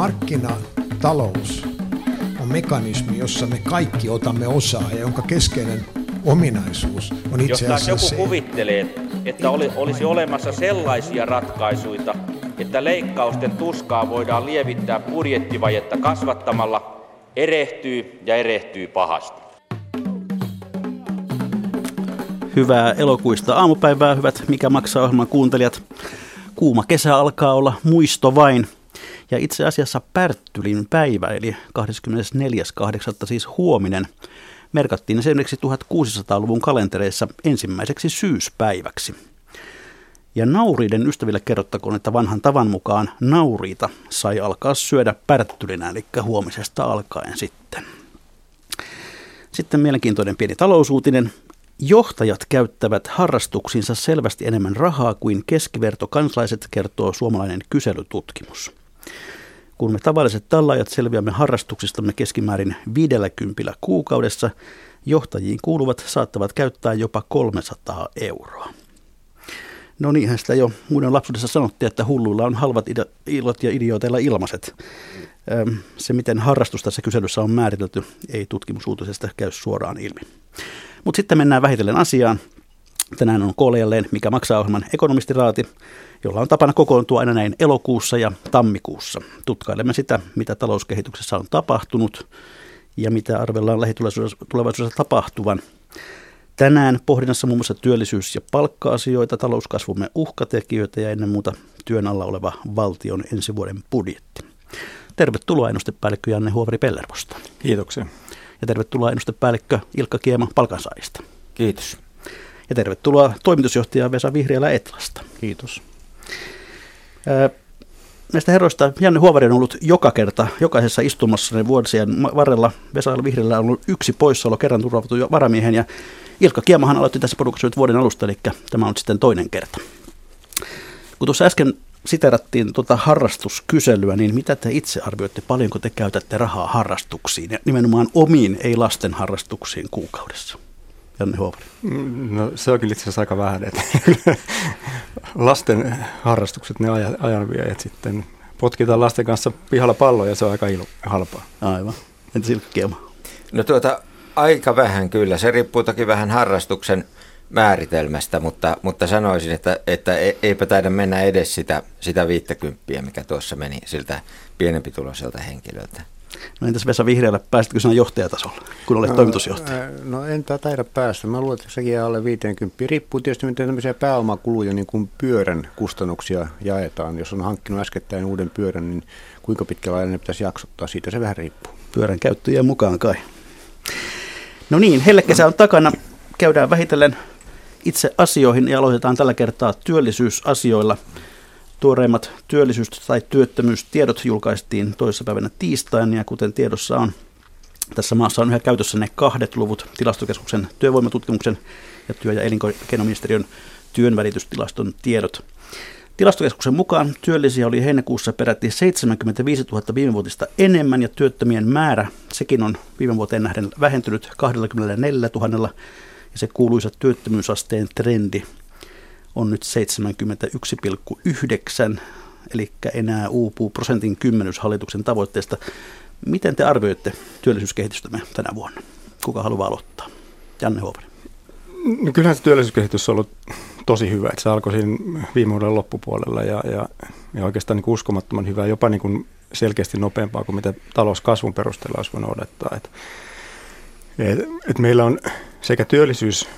markkinatalous on mekanismi, jossa me kaikki otamme osaa ja jonka keskeinen ominaisuus on itse asiassa Jos se, joku kuvittelee, että oli, olisi olemassa sellaisia ratkaisuja, että leikkausten tuskaa voidaan lievittää budjettivajetta kasvattamalla, erehtyy ja erehtyy pahasti. Hyvää elokuista aamupäivää, hyvät Mikä maksaa ohjelman kuuntelijat. Kuuma kesä alkaa olla muisto vain. Ja itse asiassa Pärttylin päivä, eli 24.8. siis huominen, merkattiin esimerkiksi 1600-luvun kalentereissa ensimmäiseksi syyspäiväksi. Ja nauriiden ystäville kerrottakoon, että vanhan tavan mukaan nauriita sai alkaa syödä pärttylinä, eli huomisesta alkaen sitten. Sitten mielenkiintoinen pieni talousuutinen. Johtajat käyttävät harrastuksiinsa selvästi enemmän rahaa kuin keskiverto kansalaiset, kertoo suomalainen kyselytutkimus. Kun me tavalliset tallaajat selviämme harrastuksistamme keskimäärin 50 kuukaudessa, johtajiin kuuluvat saattavat käyttää jopa 300 euroa. No niinhän sitä jo muiden lapsuudessa sanottiin, että hulluilla on halvat ilot ja idiooteilla ilmaiset. Se, miten harrastus tässä kyselyssä on määritelty, ei tutkimusuutisesta käy suoraan ilmi. Mutta sitten mennään vähitellen asiaan. Tänään on koolla jälleen Mikä maksaa ohjelman ekonomistiraati, jolla on tapana kokoontua aina näin elokuussa ja tammikuussa. Tutkailemme sitä, mitä talouskehityksessä on tapahtunut ja mitä arvellaan lähitulevaisuudessa tapahtuvan. Tänään pohdinnassa muun muassa työllisyys- ja palkka-asioita, talouskasvumme uhkatekijöitä ja ennen muuta työn alla oleva valtion ensi vuoden budjetti. Tervetuloa ennustepäällikkö Janne Huovari Pellervosta. Kiitoksia. Ja tervetuloa ennustepäällikkö Ilkka Kiema palkansaajista. Kiitos. Ja tervetuloa toimitusjohtaja Vesa Vihriälä Etlasta. Kiitos. Näistä herroista Janne Huovari on ollut joka kerta, jokaisessa istumassa vuosien varrella. Vesa Vihriälä on ollut yksi poissaolo, kerran turvattu varamiehen ja Ilkka Kiemahan aloitti tässä porukassa nyt vuoden alusta, eli tämä on sitten toinen kerta. Kun tuossa äsken siterattiin tuota harrastuskyselyä, niin mitä te itse arvioitte, paljonko te käytätte rahaa harrastuksiin ja nimenomaan omiin, ei lasten harrastuksiin kuukaudessa? Janne Huovari. No se on kyllä itse asiassa aika vähän, että lasten harrastukset, ne ajanviejät sitten potkitaan lasten kanssa pihalla palloa ja se on aika ilo, halpaa. Aivan. Entä Silkka Kiema? No tuota, aika vähän kyllä. Se riippuu toki vähän harrastuksen määritelmästä, mutta, mutta sanoisin, että, että e, eipä taida mennä edes sitä, sitä viittäkymppiä, mikä tuossa meni siltä pienempituloiselta henkilöltä. No entäs Vesa Vihreällä, pääsitkö sinä johtajatasolla, kun olet no, toimitusjohtaja? No en taida päästä. Mä luulen, että sekin alle 50. Riippuu tietysti, miten tämmöisiä pääomakuluja, niin kuin pyörän kustannuksia jaetaan. Jos on hankkinut äskettäin uuden pyörän, niin kuinka pitkällä ajalla ne pitäisi jaksottaa? Siitä se vähän riippuu. Pyörän käyttöjä mukaan kai. No niin, hellekesä on takana. Käydään vähitellen itse asioihin ja aloitetaan tällä kertaa työllisyysasioilla. Tuoreimmat työllisyys- tai työttömyystiedot julkaistiin toissapäivänä tiistain ja kuten tiedossa on, tässä maassa on yhä käytössä ne kahdet luvut, tilastokeskuksen työvoimatutkimuksen ja työ- ja elinkeinoministeriön työnvälitystilaston tiedot. Tilastokeskuksen mukaan työllisiä oli heinäkuussa peräti 75 000 viime vuotista enemmän ja työttömien määrä, sekin on viime vuoteen nähden vähentynyt 24 000 ja se kuuluisa työttömyysasteen trendi on nyt 71,9, eli enää uupuu prosentin kymmenys hallituksen tavoitteesta. Miten te arvioitte työllisyyskehitystämme tänä vuonna? Kuka haluaa aloittaa? Janne Huovari. No kyllähän se työllisyyskehitys on ollut tosi hyvä. Että se alkoi siinä viime vuoden loppupuolella ja, ja, ja oikeastaan niin uskomattoman hyvä, jopa niin kuin selkeästi nopeampaa kuin mitä talouskasvun perusteella olisi voinut odottaa. Et, et, et meillä on sekä työllisyys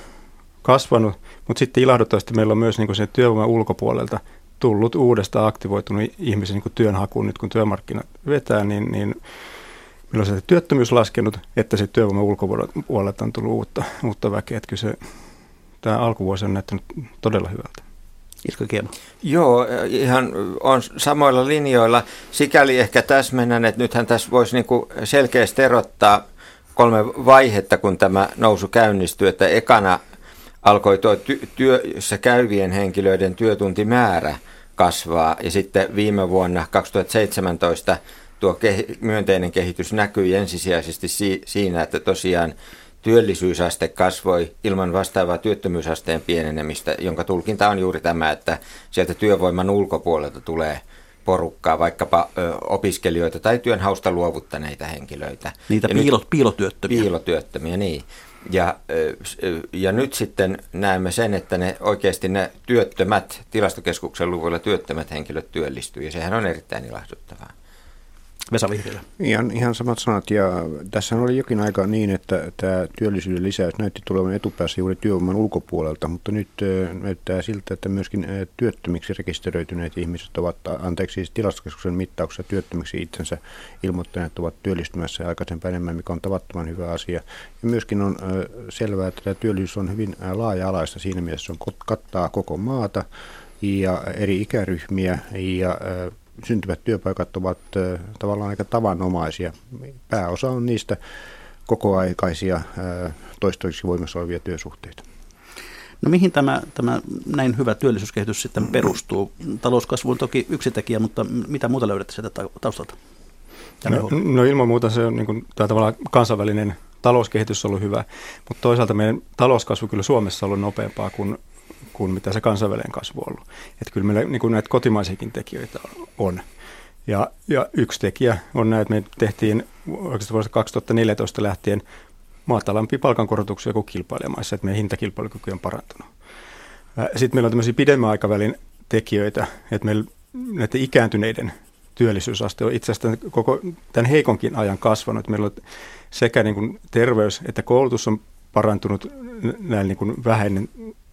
kasvanut, mutta sitten ilahduttavasti meillä on myös niin se työvoiman ulkopuolelta tullut uudestaan aktivoitunut ihmisen niin työnhakuun nyt kun työmarkkinat vetää, niin, niin meillä on se työttömyys laskenut, että se työvoiman ulkopuolelta on tullut uutta, uutta väkeä. Että kyllä se, tämä alkuvuosi on näyttänyt todella hyvältä. Ilkka Kiema. Joo, ihan on samoilla linjoilla. Sikäli ehkä täsmennän, että nythän tässä voisi niin selkeästi erottaa kolme vaihetta, kun tämä nousu käynnistyi, että ekana alkoi tuo ty- työssä käyvien henkilöiden työtuntimäärä kasvaa ja sitten viime vuonna 2017 tuo ke- myönteinen kehitys näkyi ensisijaisesti si- siinä, että tosiaan työllisyysaste kasvoi ilman vastaavaa työttömyysasteen pienenemistä, jonka tulkinta on juuri tämä, että sieltä työvoiman ulkopuolelta tulee porukkaa, vaikkapa ö, opiskelijoita tai työnhausta luovuttaneita henkilöitä. Niitä piilo, nyt, piilotyöttömiä. Piilotyöttömiä, niin. Ja, ja nyt sitten näemme sen, että ne oikeasti ne työttömät, tilastokeskuksen luvuilla työttömät henkilöt työllistyy, ja sehän on erittäin ilahduttavaa. Vesa Vihriälä. Ihan, ihan samat sanat. Ja tässä oli jokin aika niin, että tämä työllisyyden lisäys näytti tulevan etupäässä juuri työvoiman ulkopuolelta, mutta nyt näyttää siltä, että myöskin työttömiksi rekisteröityneet ihmiset ovat, anteeksi siis tilastokeskuksen mittauksessa työttömiksi itsensä ilmoittaneet ovat työllistymässä aikaisempaa enemmän, mikä on tavattoman hyvä asia. Ja myöskin on selvää, että tämä työllisyys on hyvin laaja-alaista siinä mielessä, se on kattaa koko maata ja eri ikäryhmiä ja syntyvät työpaikat ovat tavallaan aika tavanomaisia. Pääosa on niistä kokoaikaisia toistaiseksi voimassa olevia työsuhteita. No mihin tämä, tämä näin hyvä työllisyyskehitys sitten perustuu? Talouskasvu on toki yksi tekijä, mutta mitä muuta löydätte sieltä taustalta? No, no ilman muuta se on niin kuin, tämä tavallaan kansainvälinen talouskehitys on ollut hyvä, mutta toisaalta meidän talouskasvu kyllä Suomessa on ollut nopeampaa kuin kuin mitä se kansainvälinen kasvu on ollut. Että kyllä meillä niin kuin näitä kotimaisiakin tekijöitä on. Ja, ja yksi tekijä on näin, että me tehtiin oikeastaan vuodesta 2014 lähtien maatalampia palkankorotuksia kuin kilpailijamaissa, että meidän hintakilpailukyky on parantunut. Sitten meillä on tämmöisiä pidemmän aikavälin tekijöitä, että meillä näiden ikääntyneiden työllisyysaste on itse asiassa koko tämän heikonkin ajan kasvanut. Meillä on sekä niin kuin terveys että koulutus on parantunut näillä niin kuin vähäinen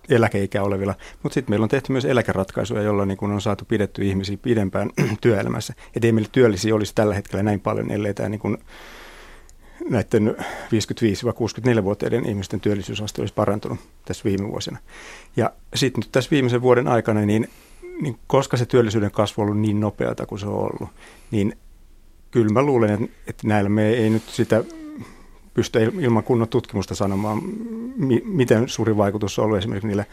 eläkeikä olevilla. Mutta sitten meillä on tehty myös eläkeratkaisuja, joilla niin kun on saatu pidetty ihmisiä pidempään työelämässä. Että ei meillä työllisiä olisi tällä hetkellä näin paljon, ellei tämä niin kun näiden 55-64-vuotiaiden ihmisten työllisyysaste olisi parantunut tässä viime vuosina. Ja sitten nyt tässä viimeisen vuoden aikana, niin, niin koska se työllisyyden kasvu on ollut niin nopeata kuin se on ollut, niin kyllä mä luulen, että, että näillä me ei nyt sitä pysty ilman kunnon tutkimusta sanomaan, miten suuri vaikutus on ollut esimerkiksi niille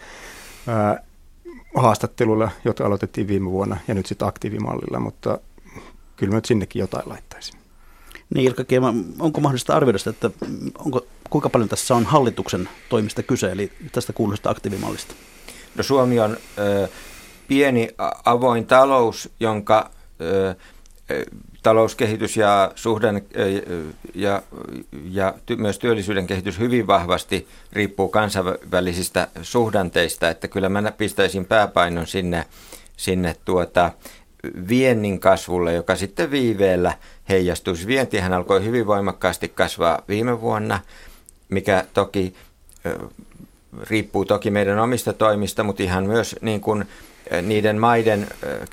ää, haastatteluilla, jotka aloitettiin viime vuonna ja nyt sitten aktiivimallilla, mutta kyllä mä nyt sinnekin jotain laittaisin. Niin Ilkka Kiema, onko mahdollista arvioida sitä, että onko, kuinka paljon tässä on hallituksen toimista kyse, eli tästä kuuluisesta aktiivimallista? No Suomi on ö, pieni avoin talous, jonka ö, talouskehitys ja suhden ja, ja ty, myös työllisyyden kehitys hyvin vahvasti riippuu kansainvälisistä suhdanteista, että kyllä mä pistäisin pääpainon sinne, sinne tuota, viennin kasvulle, joka sitten viiveellä heijastuisi. Vientihän alkoi hyvin voimakkaasti kasvaa viime vuonna, mikä toki riippuu toki meidän omista toimista, mutta ihan myös niin kuin niiden maiden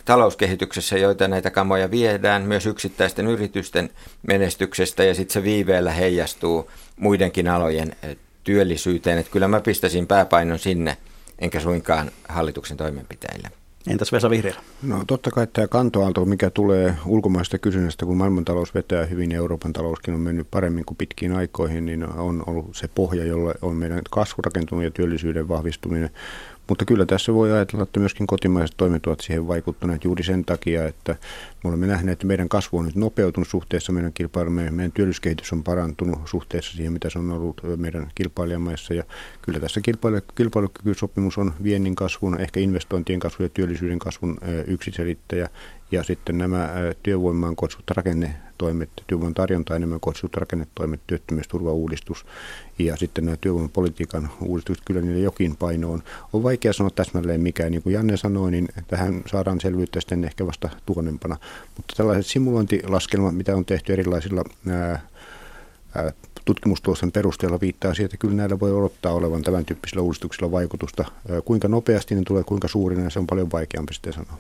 talouskehityksessä, joita näitä kamoja viedään, myös yksittäisten yritysten menestyksestä ja sitten se viiveellä heijastuu muidenkin alojen työllisyyteen. Että kyllä mä pistäisin pääpainon sinne, enkä suinkaan hallituksen toimenpiteille. Entäs Vesa Vihreä? No totta kai tämä kantoaalto, mikä tulee ulkomaista kysynnästä, kun maailmantalous vetää hyvin ja Euroopan talouskin on mennyt paremmin kuin pitkiin aikoihin, niin on ollut se pohja, jolla on meidän kasvu rakentunut ja työllisyyden vahvistuminen. Mutta kyllä tässä voi ajatella, että myöskin kotimaiset toimet ovat siihen vaikuttaneet juuri sen takia, että me olemme nähneet, että meidän kasvu on nyt nopeutunut suhteessa meidän kilpailumme. Meidän työllisyyskehitys on parantunut suhteessa siihen, mitä se on ollut meidän kilpailijamaissa. Ja kyllä tässä kilpailukykysopimus on viennin kasvun, ehkä investointien kasvun ja työllisyyden kasvun yksiselittäjä. Ja sitten nämä työvoimaan kohdistut rakennetoimet, työvoiman tarjonta enemmän kohdistut rakennetoimet, työttömyysturvauudistus ja sitten nämä työvoimapolitiikan uudistukset, kyllä niille jokin paino on. On vaikea sanoa täsmälleen mikä, niin kuin Janne sanoi, niin tähän saadaan selvyyttä sitten ehkä vasta tuonnempana. Mutta tällaiset simulointilaskelmat, mitä on tehty erilaisilla ää, ää, tutkimustulosten perusteella viittaa siihen, että kyllä näillä voi odottaa olevan tämän tyyppisillä uudistuksilla vaikutusta. Kuinka nopeasti ne tulee, kuinka suurina, se on paljon vaikeampi sitten sanoa.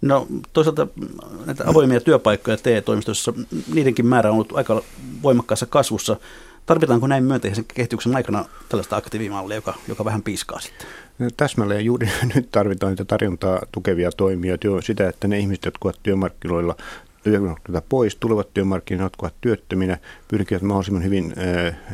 No toisaalta näitä avoimia työpaikkoja TE-toimistossa, niidenkin määrä on ollut aika voimakkaassa kasvussa. Tarvitaanko näin myönteisen kehityksen aikana tällaista aktiivimallia, joka, joka vähän piiskaa sitten? No, täsmälleen juuri nyt tarvitaan niitä tarjontaa tukevia toimia, sitä, että ne ihmiset, jotka ovat työmarkkinoilla työmarkkinoilta pois, tulevat työmarkkinoille, jotka ovat työttöminä, pyrkivät mahdollisimman hyvin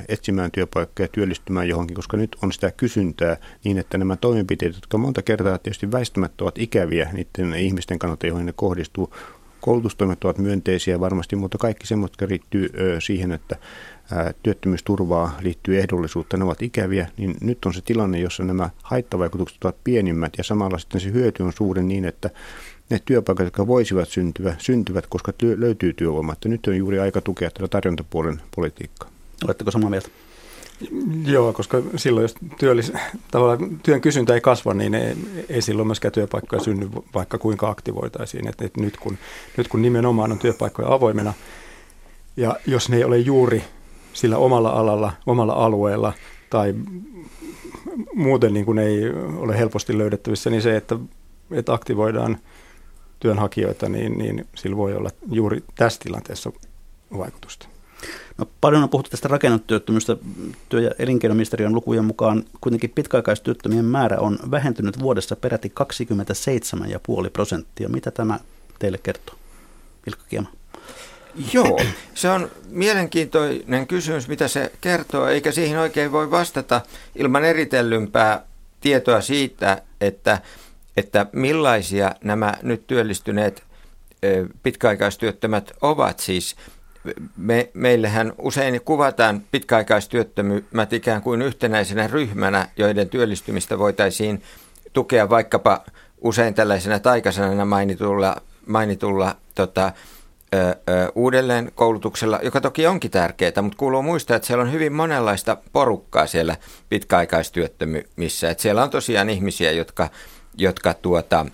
etsimään työpaikkoja ja työllistymään johonkin, koska nyt on sitä kysyntää niin, että nämä toimenpiteet, jotka monta kertaa tietysti väistämättä ovat ikäviä niiden ihmisten kannalta, joihin ne kohdistuu, Koulutustoimet ovat myönteisiä varmasti, mutta kaikki semmoista, jotka liittyy siihen, että työttömyysturvaa liittyy ehdollisuutta, ne ovat ikäviä, niin nyt on se tilanne, jossa nämä haittavaikutukset ovat pienimmät ja samalla sitten se hyöty on suuri niin, että ne työpaikat, jotka voisivat syntyä, syntyvät, koska työ, löytyy työvoimaa. Että nyt on juuri aika tukea tätä tarjontapuolen politiikkaa. Oletteko samaa mieltä? Joo, koska silloin jos työllis, työn kysyntä ei kasva, niin ei, ei silloin myöskään työpaikkoja synny, vaikka kuinka aktivoitaisiin. Et, et nyt, kun, nyt kun nimenomaan on työpaikkoja avoimena, ja jos ne ei ole juuri sillä omalla alalla, omalla alueella tai muuten niin kuin ei ole helposti löydettävissä, niin se, että, että aktivoidaan työnhakijoita, niin, niin sillä voi olla juuri tässä tilanteessa vaikutusta. No, paljon on puhuttu tästä rakennetyöttömyystä. Työ- ja elinkeinoministeriön lukujen mukaan kuitenkin pitkäaikaistyöttömien määrä on vähentynyt vuodessa peräti 27,5 prosenttia. Mitä tämä teille kertoo, Ilkka Kiema? Joo, se on mielenkiintoinen kysymys, mitä se kertoo, eikä siihen oikein voi vastata ilman eritellympää tietoa siitä, että, että millaisia nämä nyt työllistyneet pitkäaikaistyöttömät ovat. Siis me, meillähän usein kuvataan pitkäaikaistyöttömät ikään kuin yhtenäisenä ryhmänä, joiden työllistymistä voitaisiin tukea vaikkapa usein tällaisena taikasanana mainitulla, mainitulla tota, ö, ö, uudelleen koulutuksella, joka toki onkin tärkeää, mutta kuuluu muistaa, että siellä on hyvin monenlaista porukkaa siellä pitkäaikaistyöttömissä. Että siellä on tosiaan ihmisiä, jotka, jotka tuota,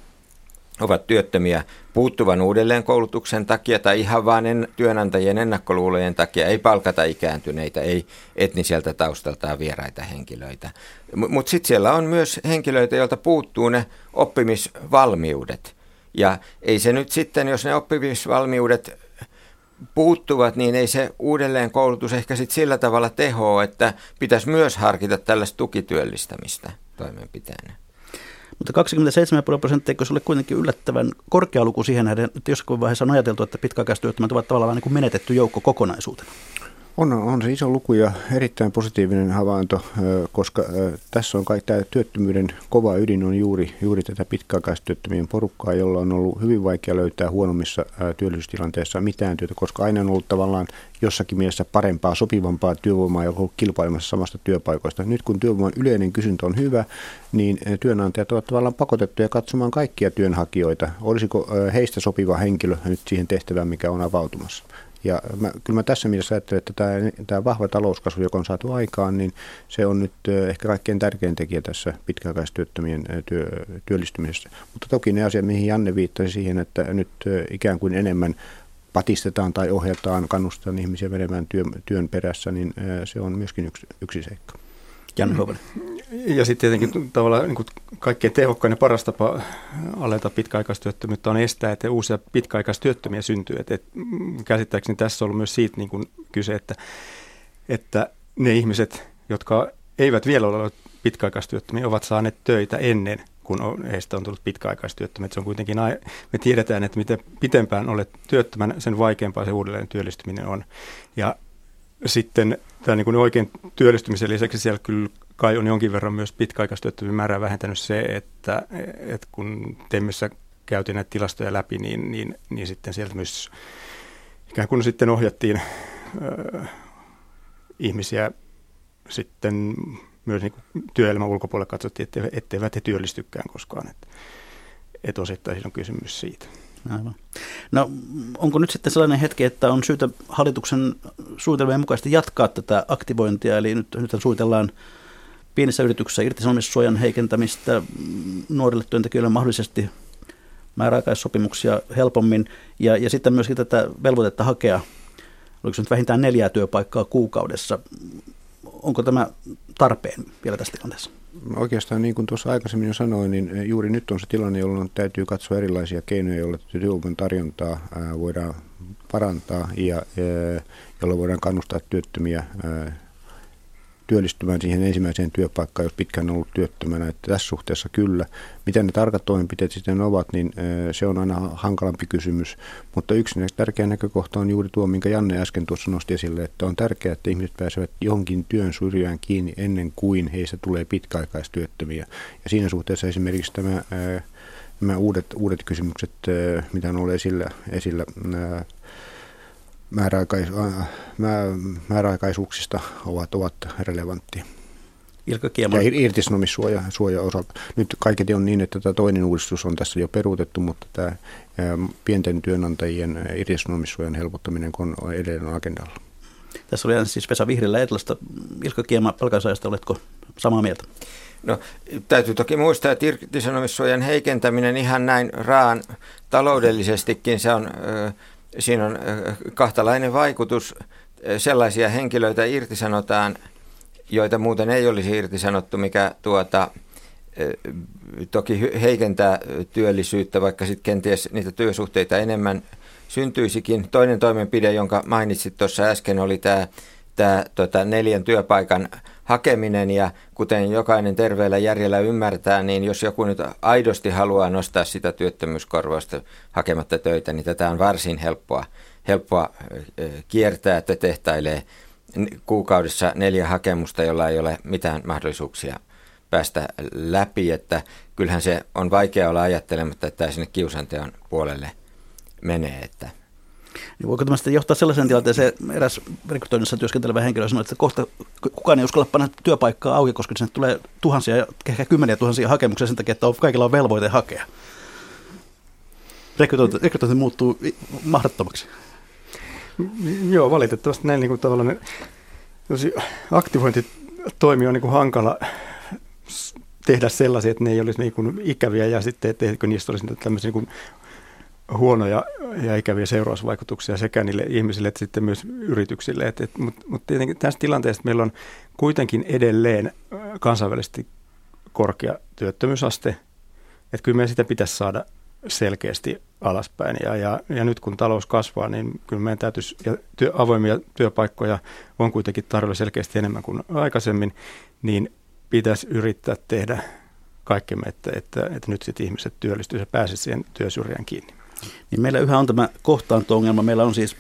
ovat työttömiä puuttuvan uudelleenkoulutuksen takia tai ihan vain en, työnantajien ennakkoluulojen takia ei palkata ikääntyneitä, ei etniseltä taustaltaan vieraita henkilöitä. Mutta sitten siellä on myös henkilöitä, joilta puuttuu ne oppimisvalmiudet. Ja ei se nyt sitten, jos ne oppimisvalmiudet puuttuvat, niin ei se uudelleenkoulutus ehkä sitten sillä tavalla tehoa, että pitäisi myös harkita tällaista tukityöllistämistä toimenpiteenä. Mutta 27 prosenttia, eikö se ole kuitenkin yllättävän korkea luku siihen nähden, että jossakin vaiheessa on ajateltu, että pitkäaikaistyöttömät ovat tavallaan niin kuin menetetty joukko kokonaisuutena? On, on se iso luku ja erittäin positiivinen havainto, koska tässä on kai tämä työttömyyden kova ydin on juuri, juuri tätä pitkäaikaistyöttömien porukkaa, jolla on ollut hyvin vaikea löytää huonommissa työllisyystilanteissa mitään työtä, koska aina on ollut tavallaan jossakin mielessä parempaa, sopivampaa työvoimaa, joka on kilpailemassa samasta työpaikoista. Nyt kun työvoiman yleinen kysyntä on hyvä, niin työnantajat ovat tavallaan pakotettuja katsomaan kaikkia työnhakijoita. Olisiko heistä sopiva henkilö nyt siihen tehtävään, mikä on avautumassa. Ja mä, kyllä mä tässä mielessä ajattelen, että tämä, tämä vahva talouskasvu, joka on saatu aikaan, niin se on nyt ehkä kaikkein tärkein tekijä tässä pitkäaikaistyöttömien työ, työllistymisessä. Mutta toki ne asiat, mihin Janne viittasi siihen, että nyt ikään kuin enemmän patistetaan tai ohjataan, kannustetaan ihmisiä menemään työn, työn perässä, niin se on myöskin yksi, yksi seikka. Janne Hoven. Ja sitten tietenkin tavallaan niin kuin kaikkein tehokkain ja paras tapa aleta pitkäaikaistyöttömyyttä on estää, että uusia pitkäaikaistyöttömiä syntyy. Et, et, käsittääkseni tässä on ollut myös siitä niin kuin kyse, että, että ne ihmiset, jotka eivät vielä ole pitkäaikaistyöttömiä, ovat saaneet töitä ennen kun on, heistä on tullut pitkäaikaistyöttömiä. Se on kuitenkin, me tiedetään, että mitä pitempään olet työttömän, sen vaikeampaa se uudelleen työllistyminen on. Ja sitten tämä niin kuin oikein työllistymisen lisäksi siellä kyllä kai on jonkin verran myös pitkäaikaistyöttömyyden määrää vähentänyt se, että, että kun Temmessä käytiin näitä tilastoja läpi, niin, niin, niin sitten sieltä myös ikään kuin sitten ohjattiin ö, ihmisiä sitten myös niin työelämän ulkopuolella katsottiin, että etteivät he työllistykään koskaan. Että, että osittain on kysymys siitä. Aivan. No onko nyt sitten sellainen hetki, että on syytä hallituksen suunnitelmien mukaisesti jatkaa tätä aktivointia, eli nyt, nyt suunnitellaan pienissä yrityksissä irtisanomissuojan heikentämistä nuorille työntekijöille mahdollisesti määräaikaissopimuksia helpommin ja, ja sitten myöskin tätä velvoitetta hakea, oliko se nyt vähintään neljää työpaikkaa kuukaudessa. Onko tämä tarpeen vielä tässä tilanteessa? Oikeastaan niin kuin tuossa aikaisemmin jo sanoin, niin juuri nyt on se tilanne, jolloin täytyy katsoa erilaisia keinoja, joilla työvoiman tarjontaa voidaan parantaa ja jolla voidaan kannustaa työttömiä työllistymään siihen ensimmäiseen työpaikkaan, jos pitkään on ollut työttömänä. Että tässä suhteessa kyllä. Miten ne tarkat toimenpiteet sitten ovat, niin se on aina hankalampi kysymys. Mutta yksi tärkeä näkökohta on juuri tuo, minkä Janne äsken tuossa nosti esille, että on tärkeää, että ihmiset pääsevät johonkin työn syrjään kiinni ennen kuin heistä tulee pitkäaikaistyöttömiä. Ja siinä suhteessa esimerkiksi tämä nämä uudet, uudet kysymykset, mitä on ollut esillä, esillä määräaikais, määräaikaisuuksista ovat, ovat relevanttia. Ilkka Kiema. Ja irtisanomissuoja suoja osalta. Nyt kaiketi on niin, että tämä toinen uudistus on tässä jo peruutettu, mutta tämä pienten työnantajien irtisanomissuojan helpottaminen on edelleen agendalla. Tässä oli siis Vesa Vihrillä Etelästä. Ilkka Kiema palkansaajasta, oletko samaa mieltä? No, täytyy toki muistaa, että irtisanomissuojan heikentäminen ihan näin raan taloudellisestikin, se on, siinä on kahtalainen vaikutus. Sellaisia henkilöitä irtisanotaan, joita muuten ei olisi irtisanottu, mikä tuota, toki heikentää työllisyyttä, vaikka sitten kenties niitä työsuhteita enemmän syntyisikin. Toinen toimenpide, jonka mainitsit tuossa äsken, oli tämä tämä tota, neljän työpaikan hakeminen ja kuten jokainen terveellä järjellä ymmärtää, niin jos joku nyt aidosti haluaa nostaa sitä työttömyyskorvausta hakematta töitä, niin tätä on varsin helppoa, helppoa kiertää, että tehtailee kuukaudessa neljä hakemusta, jolla ei ole mitään mahdollisuuksia päästä läpi, että kyllähän se on vaikea olla ajattelematta, että tämä sinne kiusanteon puolelle menee, että niin voiko tämä sitten johtaa sellaisen tilanteeseen, eräs rekrytoinnissa työskentelevä henkilö sanoi, että kohta kukaan ei uskalla panna työpaikkaa auki, koska sinne tulee tuhansia, ehkä kymmeniä tuhansia hakemuksia sen takia, että on, kaikilla on velvoite hakea. Rekrytointi, rekrytointi muuttuu mahdottomaksi. Joo, valitettavasti näin niin kuin tavallaan aktivointitoimi on niin kuin hankala tehdä sellaisia, että ne ei olisi niin kuin ikäviä ja sitten, etteikö niistä olisi tämmöisiä niin kuin huonoja ja ikäviä seurausvaikutuksia sekä niille ihmisille että sitten myös yrityksille. Et, et, Mutta mut tietenkin tässä tilanteessa meillä on kuitenkin edelleen kansainvälisesti korkea työttömyysaste, että kyllä meidän sitä pitäisi saada selkeästi alaspäin. Ja, ja, ja nyt kun talous kasvaa, niin kyllä meidän täytyisi, ja työ, avoimia työpaikkoja on kuitenkin tarjolla selkeästi enemmän kuin aikaisemmin, niin pitäisi yrittää tehdä kaikkemme, että, että, että nyt sitten ihmiset työllistyisivät ja pääsisivät siihen työsyrjään kiinni niin meillä yhä on tämä kohtaanto-ongelma. Meillä on siis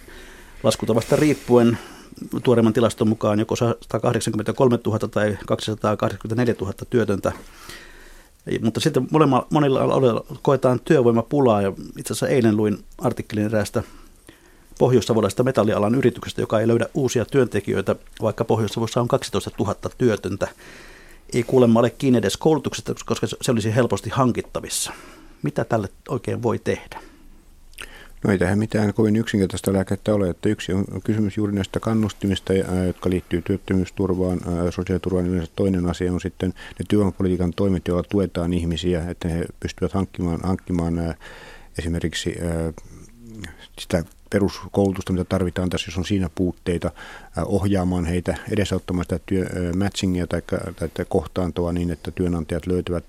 laskutavasta riippuen tuoreimman tilaston mukaan joko 183 000 tai 284 000 työtöntä. Mutta sitten monilla, monilla aloilla koetaan työvoimapulaa ja itse asiassa eilen luin artikkelin eräästä pohjois-savolaisesta metallialan yrityksestä, joka ei löydä uusia työntekijöitä, vaikka pohjois on 12 000 työtöntä. Ei kuulemma ole kiinni edes koulutuksesta, koska se olisi helposti hankittavissa. Mitä tälle oikein voi tehdä? No ei tähän mitään kovin yksinkertaista lääkettä ole, että yksi on kysymys juuri näistä kannustimista, jotka liittyy työttömyysturvaan, sosiaaliturvaan. Yleensä toinen asia on sitten ne työvoimapolitiikan toimet, joilla tuetaan ihmisiä, että he pystyvät hankkimaan, hankkimaan esimerkiksi sitä peruskoulutusta, mitä tarvitaan tässä, jos on siinä puutteita, ohjaamaan heitä, edesauttamaan sitä työ, matchingia tai, tai kohtaantoa niin, että työnantajat löytävät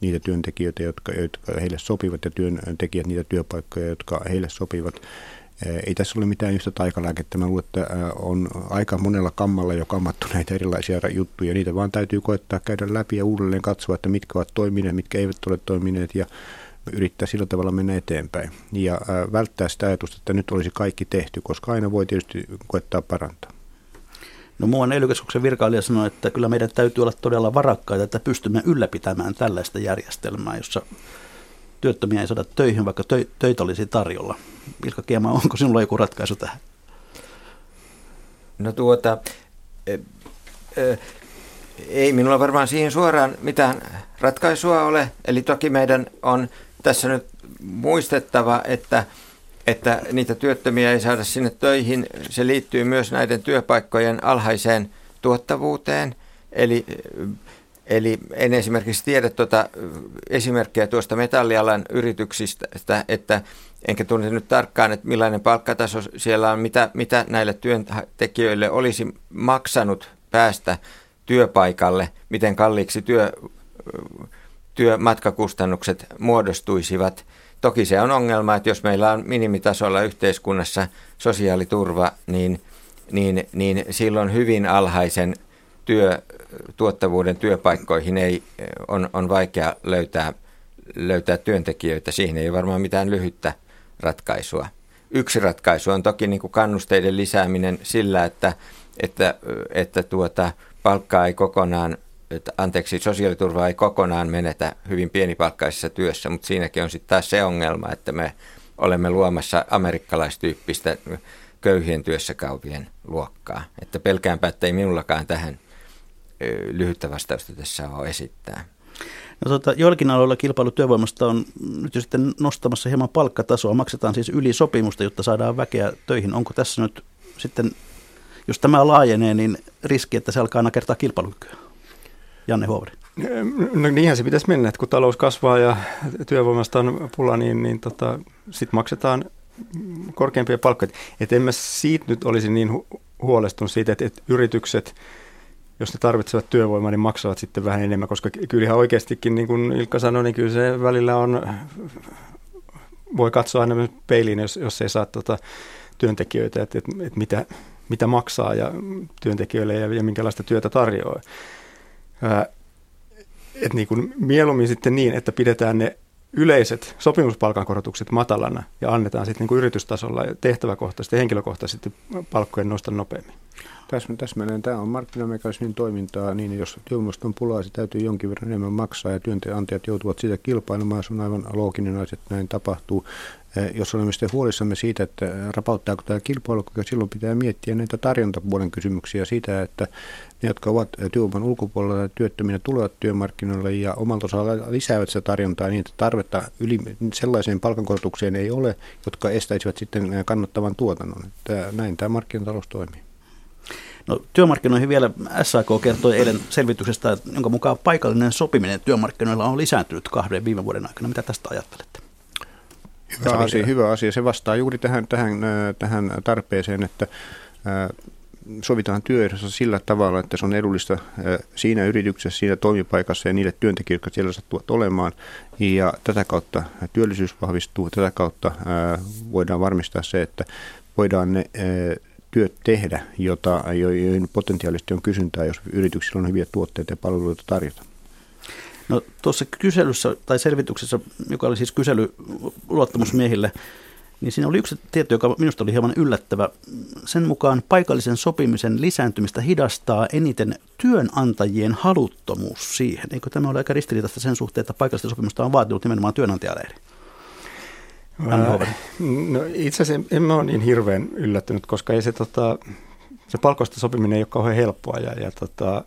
niitä työntekijöitä, jotka, jotka heille sopivat ja työntekijät niitä työpaikkoja, jotka heille sopivat. Ei tässä ole mitään yhtä taikalääkettä. Mä luulen, että on aika monella kammalla jo kammattu näitä erilaisia juttuja. Niitä vaan täytyy koettaa käydä läpi ja uudelleen katsoa, että mitkä ovat toimineet, mitkä eivät ole toimineet ja yrittää sillä tavalla mennä eteenpäin ja välttää sitä ajatusta, että nyt olisi kaikki tehty, koska aina voi tietysti koettaa parantaa. No muuan ely virkailija sanoi, että kyllä meidän täytyy olla todella varakkaita, että pystymme ylläpitämään tällaista järjestelmää, jossa työttömiä ei saada töihin, vaikka töitä olisi tarjolla. Ilkka Kiema, onko sinulla joku ratkaisu tähän? No tuota, e, e, ei minulla varmaan siihen suoraan mitään ratkaisua ole. Eli toki meidän on tässä nyt muistettava, että, että niitä työttömiä ei saada sinne töihin. Se liittyy myös näiden työpaikkojen alhaiseen tuottavuuteen. Eli, eli en esimerkiksi tiedä tuota esimerkkejä tuosta metallialan yrityksistä, että enkä tunne nyt tarkkaan, että millainen palkkataso siellä on, mitä, mitä näille työntekijöille olisi maksanut päästä työpaikalle, miten kalliiksi työ, työmatkakustannukset muodostuisivat. Toki se on ongelma, että jos meillä on minimitasolla yhteiskunnassa sosiaaliturva, niin, niin, niin silloin hyvin alhaisen työ, tuottavuuden työpaikkoihin ei, on, on vaikea löytää, löytää työntekijöitä. Siihen ei varmaan mitään lyhyttä ratkaisua. Yksi ratkaisu on toki niin kuin kannusteiden lisääminen sillä, että, että, että tuota, palkkaa ei kokonaan että anteeksi, sosiaaliturva ei kokonaan menetä hyvin pienipalkkaisessa työssä, mutta siinäkin on sitten taas se ongelma, että me olemme luomassa amerikkalaistyyppistä köyhien työssäkäyvien luokkaa. Että pelkäänpä, että ei minullakaan tähän lyhyttä vastausta tässä ole esittää. No, tota, joillakin aloilla kilpailu työvoimasta on nyt sitten nostamassa hieman palkkatasoa. Maksetaan siis yli sopimusta, jotta saadaan väkeä töihin. Onko tässä nyt sitten, jos tämä laajenee, niin riski, että se alkaa nakertaa kilpailukykyä? Janne Huovari. No niinhän se pitäisi mennä, että kun talous kasvaa ja työvoimasta on pula, niin, niin tota, sitten maksetaan korkeampia palkkoja. Että en mä siitä nyt olisi niin hu- huolestunut siitä, että, että yritykset, jos ne tarvitsevat työvoimaa, niin maksavat sitten vähän enemmän, koska kyllähän oikeastikin, niin kuin Ilkka sanoi, niin kyllä se välillä on, voi katsoa aina peiliin, jos, jos ei saa tota, työntekijöitä, että, että, että mitä, mitä maksaa ja työntekijöille ja, ja minkälaista työtä tarjoaa. Että niin kuin mieluummin sitten niin, että pidetään ne yleiset sopimuspalkankorotukset matalana ja annetaan sitten niin kuin yritystasolla tehtäväkohtaisesti ja henkilökohtaisesti palkkojen nosta nopeammin. Täsmälleen tämä on markkinamekanismin toimintaa, niin jos työvoimasta on pulaa, se täytyy jonkin verran enemmän maksaa ja työnantajat joutuvat siitä kilpailemaan. Se on aivan looginen asia, että näin tapahtuu. Jos olemme sitten huolissamme siitä, että rapauttaako tämä kilpailukyky, silloin pitää miettiä näitä tarjontapuolen kysymyksiä siitä, että ne, jotka ovat työvoiman ulkopuolella ja työttöminä tulevat työmarkkinoille ja omalta osalla lisäävät sitä tarjontaa niin, että tarvetta yli sellaiseen palkankorotukseen ei ole, jotka estäisivät sitten kannattavan tuotannon. Että näin tämä markkinatalous toimii. No, työmarkkinoihin vielä SAK kertoi eilen selvityksestä, jonka mukaan paikallinen sopiminen työmarkkinoilla on lisääntynyt kahden viime vuoden aikana. Mitä tästä ajattelette? Hyvä asia, hyvä asia. Se vastaa juuri tähän, tähän, tähän tarpeeseen, että sovitaan työehdossa sillä tavalla, että se on edullista siinä yrityksessä, siinä toimipaikassa ja niille työntekijöille, jotka siellä sattuvat olemaan. Ja tätä kautta työllisyys vahvistuu, tätä kautta voidaan varmistaa se, että voidaan ne työt tehdä, jota, joihin potentiaalisesti on kysyntää, jos yrityksillä on hyviä tuotteita ja palveluita tarjota. No tuossa kyselyssä tai selvityksessä, joka oli siis kysely luottamusmiehille, niin siinä oli yksi tieto, joka minusta oli hieman yllättävä. Sen mukaan paikallisen sopimisen lisääntymistä hidastaa eniten työnantajien haluttomuus siihen. Eikö tämä ole aika ristiriitaista sen suhteen, että paikallista sopimusta on vaatinut nimenomaan työnantajaleiri? No, itse asiassa en ole niin hirveän yllättynyt, koska ei se, tota, se palkoista sopiminen ei ole kauhean helppoa ja, ja tota,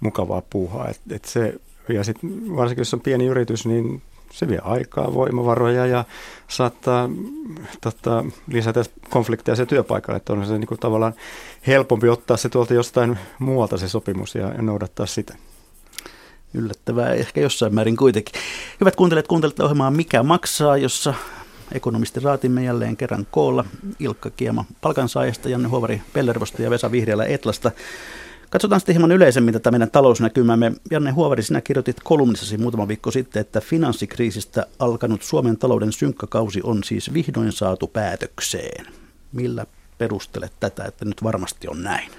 mukavaa puuhaa. Et, et se, ja sit, varsinkin jos on pieni yritys, niin se vie aikaa, voimavaroja ja saattaa tota, lisätä konflikteja se työpaikalle. Että on se niin kuin, tavallaan helpompi ottaa se tuolta jostain muualta se sopimus ja, ja noudattaa sitä. Yllättävää ehkä jossain määrin kuitenkin. Hyvät kuuntelijat, kuuntelette ohjelmaa Mikä maksaa, jossa ekonomisti raatimme jälleen kerran koolla. Ilkka Kiema palkansaajasta, Janne Huovari Pellervosta ja Vesa Vihriälä Etlasta. Katsotaan sitten hieman yleisemmin tätä meidän talousnäkymämme. Janne Huovari, sinä kirjoitit kolumnissasi muutama viikko sitten, että finanssikriisistä alkanut Suomen talouden synkkakausi on siis vihdoin saatu päätökseen. Millä perustelet tätä, että nyt varmasti on näin?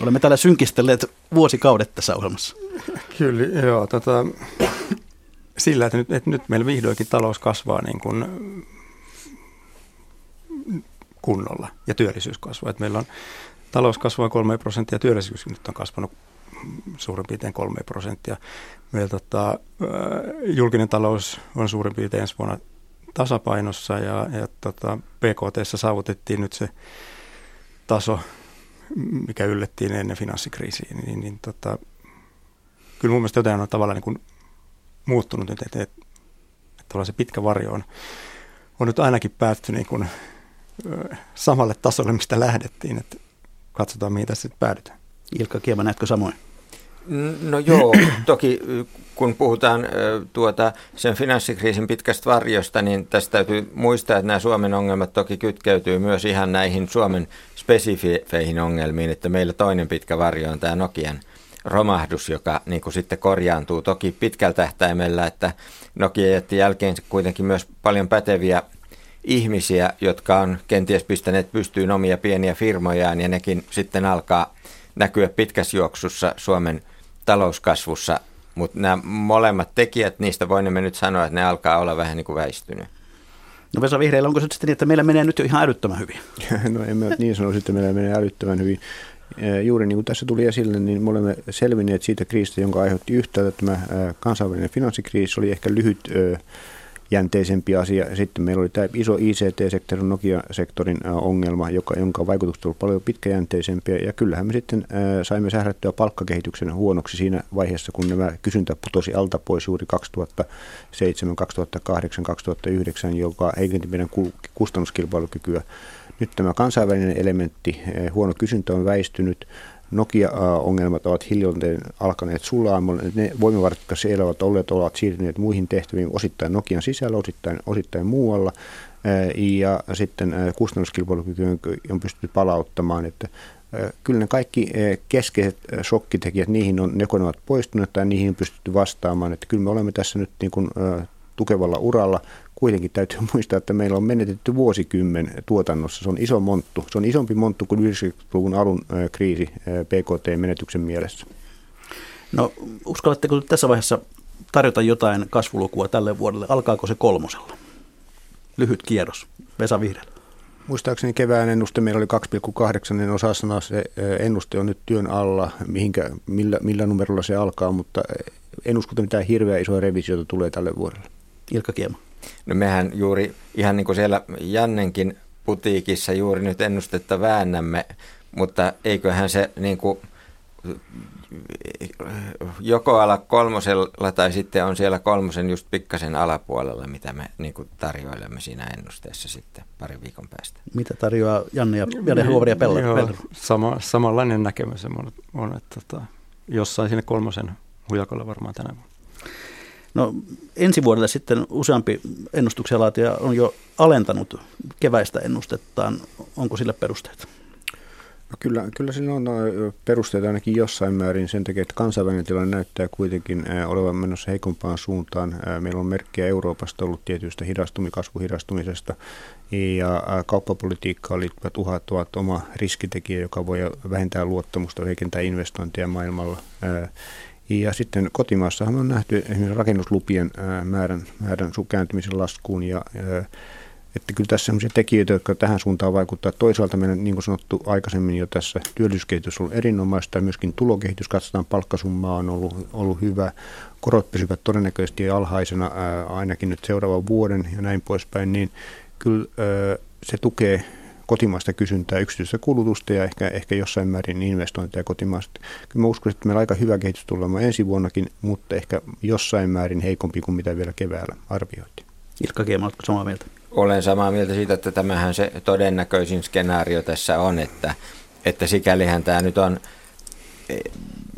Olemme täällä synkistelleet vuosikaudet tässä ohjelmassa. Kyllä, joo. Tota, sillä, että nyt, että nyt meillä vihdoinkin talous kasvaa niin kuin kunnolla ja työllisyys kasvaa. Että meillä on talous kasvaa 3 prosenttia ja työllisyys nyt on kasvanut suurin piirtein 3 prosenttia. Meillä tota, julkinen talous on suurin piirtein ensi vuonna tasapainossa ja, ja tota, PKT saavutettiin nyt se taso, mikä yllettiin ennen finanssikriisiä, niin, niin tota, kyllä mun mielestä jotain on tavallaan niin kuin muuttunut nyt, että, että, että se pitkä varjo on, on nyt ainakin päätty niin kuin, samalle tasolle, mistä lähdettiin, että katsotaan mihin tässä sitten päädytään. Ilkka Kiema, näetkö samoin? No joo, toki kun puhutaan tuota, sen finanssikriisin pitkästä varjosta, niin tästä täytyy muistaa, että nämä Suomen ongelmat toki kytkeytyy myös ihan näihin Suomen spesifeihin ongelmiin, että meillä toinen pitkä varjo on tämä Nokian – romahdus, joka niin kuin sitten korjaantuu toki pitkällä tähtäimellä, että Nokia jätti jälkeen kuitenkin myös paljon päteviä ihmisiä, jotka on kenties pistäneet pystyyn omia pieniä firmojaan ja nekin sitten alkaa näkyä pitkässä juoksussa Suomen talouskasvussa, mutta nämä molemmat tekijät, niistä voimme nyt sanoa, että ne alkaa olla vähän niin kuin väistynyt. No Vesa Vihreillä, onko se sitten niin, että meillä menee nyt jo ihan älyttömän hyvin? No en mä niin sanoisi, että meillä menee älyttömän hyvin. Juuri niin kuin tässä tuli esille, niin me olemme selvinneet siitä kriisistä, jonka aiheutti yhtäältä tämä kansainvälinen finanssikriisi, oli ehkä lyhyt jänteisempi asia. Sitten meillä oli tämä iso ICT-sektorin, Nokia-sektorin ongelma, joka, jonka vaikutukset olivat paljon pitkäjänteisempiä. Ja kyllähän me sitten saimme sährättyä palkkakehityksen huonoksi siinä vaiheessa, kun nämä kysyntä putosi alta pois juuri 2007, 2008, 2009, joka heikenti meidän kustannuskilpailukykyä. Nyt tämä kansainvälinen elementti, huono kysyntä on väistynyt, Nokia-ongelmat ovat hiljalleen alkaneet sulaa. Ne voimavarat, jotka siellä ovat olleet, ovat siirtyneet muihin tehtäviin osittain Nokian sisällä, osittain, osittain muualla. Ja sitten kustannuskilpailukyky on pystytty palauttamaan. Että kyllä ne kaikki keskeiset shokkitekijät, niihin on, ne ovat poistuneet tai niihin on pystytty vastaamaan. Että kyllä me olemme tässä nyt niin kuin, tukevalla uralla kuitenkin täytyy muistaa, että meillä on menetetty vuosikymmen tuotannossa. Se on iso monttu. Se on isompi monttu kuin 90-luvun alun kriisi PKT-menetyksen mielessä. No uskallatteko tässä vaiheessa tarjota jotain kasvulukua tälle vuodelle? Alkaako se kolmosella? Lyhyt kierros. Vesa Vihreä. Muistaakseni kevään ennuste meillä oli 2,8, niin osasana se ennuste on nyt työn alla, mihinkä, millä, millä numerolla se alkaa, mutta en usko, että mitään hirveä isoa revisiota tulee tälle vuodelle. Ilkka Kiema. No mehän juuri ihan niin kuin siellä Jannenkin putiikissa juuri nyt ennustetta väännämme, mutta eiköhän se niin kuin joko ala kolmosella tai sitten on siellä kolmosen just pikkasen alapuolella, mitä me niin kuin tarjoilemme siinä ennusteessa sitten parin viikon päästä. Mitä tarjoaa Janne ja Janne Huovari ja Pelleri? Sama, samanlainen näkemys on, on että tota, jossain sinne kolmosen hujakolla varmaan tänä vuonna. No ensi vuodelle sitten useampi ennustuksen laatija on jo alentanut keväistä ennustettaan. Onko sille perusteet? No kyllä, kyllä siinä on perusteita ainakin jossain määrin sen takia, että kansainvälinen tilanne näyttää kuitenkin olevan menossa heikompaan suuntaan. Meillä on merkkejä Euroopasta ollut tietystä hidastumi, kasvuhidastumisesta ja kauppapolitiikkaan liittyvät uhat ovat oma riskitekijä, joka voi vähentää luottamusta, heikentää investointeja maailmalla. Ja sitten kotimaassahan on nähty esimerkiksi rakennuslupien määrän, määrän kääntymisen laskuun ja että kyllä tässä sellaisia tekijöitä, jotka tähän suuntaan vaikuttaa. Toisaalta meidän, niin kuin sanottu aikaisemmin jo tässä, työllisyyskehitys on ollut erinomaista ja myöskin tulokehitys, katsotaan palkkasummaa on ollut, ollut hyvä. Korot pysyvät todennäköisesti alhaisena ainakin nyt seuraavan vuoden ja näin poispäin, niin kyllä se tukee kotimaista kysyntää, yksityistä kulutusta ja ehkä, ehkä jossain määrin investointeja kotimaasta. Kyllä mä uskon, että meillä aika hyvä kehitys tulee ensi vuonnakin, mutta ehkä jossain määrin heikompi kuin mitä vielä keväällä arvioitiin. Ilkka Kiema, oletko samaa mieltä? Olen samaa mieltä siitä, että tämähän se todennäköisin skenaario tässä on, että, että sikälihän tämä nyt on,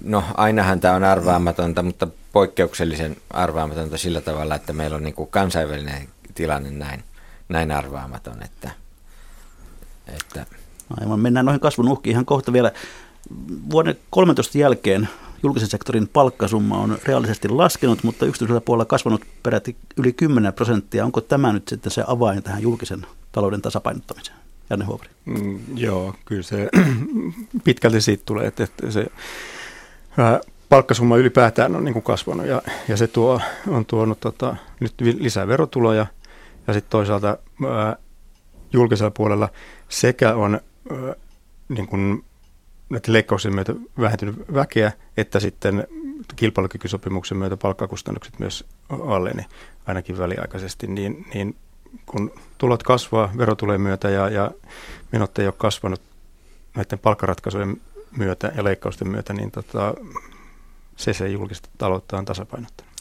no ainahan tämä on arvaamatonta, mutta poikkeuksellisen arvaamatonta sillä tavalla, että meillä on niin kuin kansainvälinen tilanne näin, näin arvaamaton, että – että... Aivan, mennään noihin kasvun uhkiin ihan kohta vielä. Vuoden 13 jälkeen julkisen sektorin palkkasumma on reaalisesti laskenut, mutta yksityisellä puolella kasvanut peräti yli 10 prosenttia. Onko tämä nyt sitten se avain tähän julkisen talouden tasapainottamiseen? Janne Huovari. Mm, joo, kyllä se pitkälti siitä tulee, että, että se ää, palkkasumma ylipäätään on niin kuin kasvanut ja, ja se tuo, on tuonut tota, nyt lisää verotuloja ja sitten toisaalta ää, julkisella puolella sekä on niin kuin näiden leikkauksien myötä vähentynyt väkeä, että sitten kilpailukykysopimuksen myötä palkkakustannukset myös alleni ainakin väliaikaisesti, niin, niin kun tulot kasvaa verotulojen myötä ja, ja menot ei ole kasvanut näiden palkkaratkaisujen myötä ja leikkausten myötä, niin tota, se se julkista taloutta on tasapainottanut.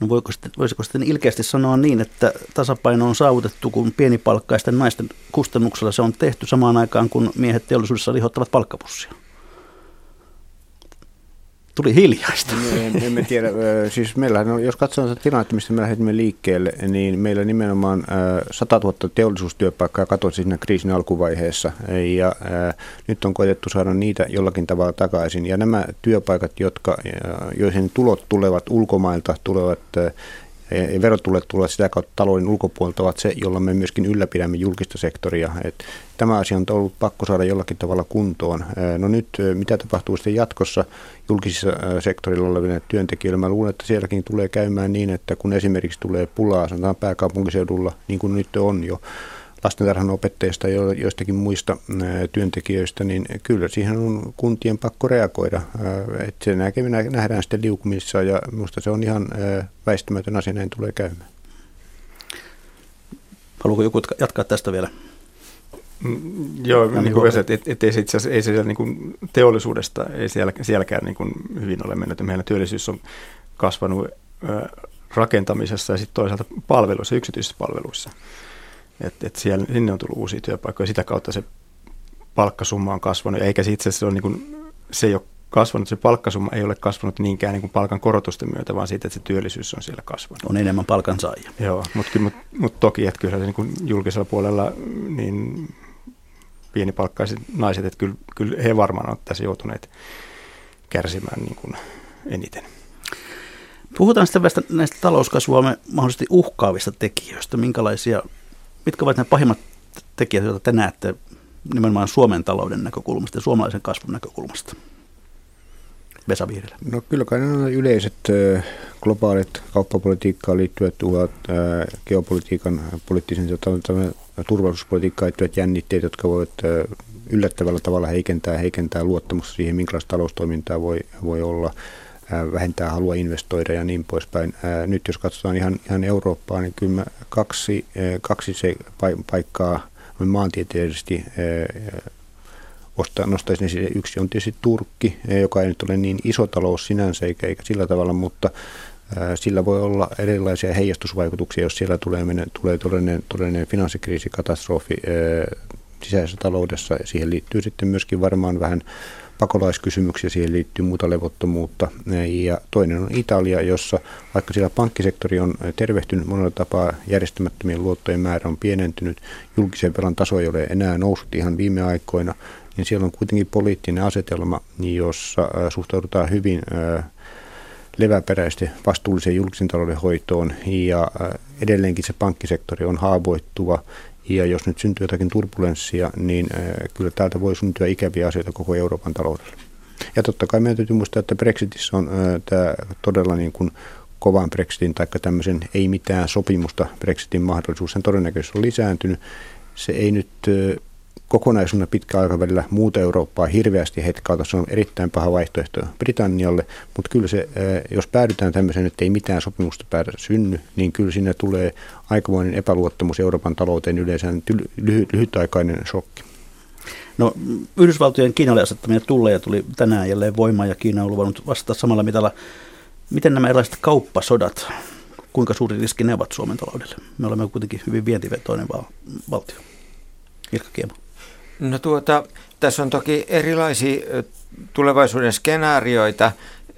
No voiko voisiko sitten ilkeästi sanoa niin, että tasapaino on saavutettu, kun pienipalkkaisten naisten kustannuksella se on tehty samaan aikaan, kun miehet teollisuudessa lihottavat palkkapussia? Tuli hiljaista. Me emme tiedä. Siis meillä, no, jos katsotaan tilannetta, mistä me lähdemme liikkeelle, niin meillä nimenomaan 100 000 teollisuustyöpaikkaa katosi siinä kriisin alkuvaiheessa. Ja nyt on koetettu saada niitä jollakin tavalla takaisin. Ja nämä työpaikat, jotka, joihin tulot tulevat ulkomailta, tulevat verotulot tulevat sitä kautta talouden ulkopuolelta ovat se, jolla me myöskin ylläpidämme julkista sektoria. Et tämä asia on ollut pakko saada jollakin tavalla kuntoon. No nyt mitä tapahtuu sitten jatkossa julkisissa sektorilla oleville työntekijöille? Mä luulen, että sielläkin tulee käymään niin, että kun esimerkiksi tulee pulaa, sanotaan pääkaupunkiseudulla, niin kuin nyt on jo, lastentarhan opettajista ja joistakin muista työntekijöistä, niin kyllä siihen on kuntien pakko reagoida. Että se nähdään sitten liukumissa ja minusta se on ihan väistämätön asia, näin tulee käymään. Haluatko joku jatkaa tästä vielä? Mm, joo, niin, niin kuin veset, et, et, ei se itse asiassa ei se niin kuin teollisuudesta, ei siellä, sielläkään niin kuin hyvin ole mennyt. Meillä työllisyys on kasvanut rakentamisessa ja sitten toisaalta palveluissa, yksityisissä palveluissa. Et, et siellä, sinne on tullut uusia työpaikkoja, sitä kautta se palkkasumma on kasvanut, eikä se itse asiassa ole niin kuin, se ei ole kasvanut, se palkkasumma ei ole kasvanut niinkään niin kuin palkan korotusten myötä, vaan siitä, että se työllisyys on siellä kasvanut. On enemmän palkansaajia. Joo, mutta mut, mut toki, että kyllä se niin kuin julkisella puolella niin pienipalkkaiset naiset, että kyllä, kyllä he varmaan ovat tässä joutuneet kärsimään niin kuin eniten. Puhutaan sitten näistä, näistä talouskasvua mahdollisesti uhkaavista tekijöistä. Minkälaisia, mitkä ovat ne pahimmat tekijät, joita te näette nimenomaan Suomen talouden näkökulmasta ja suomalaisen kasvun näkökulmasta? Vesa. No kyllä kai nämä yleiset globaalit kauppapolitiikkaan liittyvät uhat, geopolitiikan, poliittisen turvallisuuspolitiikkaan liittyvät jännitteet, jotka voivat yllättävällä tavalla heikentää, heikentää luottamusta siihen, minkälaista taloustoimintaa voi, voi olla vähentää halua investoida ja niin poispäin. Nyt jos katsotaan ihan, ihan Eurooppaa, niin kyllä kaksi, kaksi se paikkaa maantieteellisesti nostaisin esille. Yksi on tietysti Turkki, joka ei nyt ole niin iso talous sinänsä eikä, eikä sillä tavalla, mutta sillä voi olla erilaisia heijastusvaikutuksia, jos siellä tulee, tulee todellinen, todellinen finanssikriisi, katastrofi sisäisessä taloudessa. Siihen liittyy sitten myöskin varmaan vähän pakolaiskysymyksiä, siihen liittyy muuta levottomuutta. Ja toinen on Italia, jossa vaikka siellä pankkisektori on tervehtynyt monella tapaa, järjestämättömien luottojen määrä on pienentynyt, julkisen velan taso ei ole enää noussut ihan viime aikoina, niin siellä on kuitenkin poliittinen asetelma, jossa suhtaudutaan hyvin leväperäisesti vastuulliseen julkisen talouden hoitoon ja edelleenkin se pankkisektori on haavoittuva ja jos nyt syntyy jotakin turbulenssia, niin kyllä täältä voi syntyä ikäviä asioita koko Euroopan taloudelle. Ja totta kai meidän täytyy muistaa, että Brexitissä on tämä todella niin kuin kovan Brexitin tai tämmöisen ei mitään sopimusta Brexitin mahdollisuus, sen todennäköisyys on lisääntynyt. Se ei nyt kokonaisuudena pitkä aikavälillä muuta Eurooppaa hirveästi hetkauta. Se on erittäin paha vaihtoehto Britannialle, mutta kyllä se, jos päädytään tämmöiseen, että ei mitään sopimusta päädä synny, niin kyllä sinne tulee aikamoinen epäluottamus Euroopan talouteen yleensä lyhy- lyhytaikainen shokki. No, Yhdysvaltojen Kiinalle asettamia tulleja tuli tänään jälleen voimaan ja Kiina on luvannut vastata samalla mitalla. Miten nämä erilaiset kauppasodat, kuinka suuri riski ne ovat Suomen taloudelle? Me olemme kuitenkin hyvin vientivetoinen valtio. Ilkka Kiema. No tuota, tässä on toki erilaisia tulevaisuuden skenaarioita.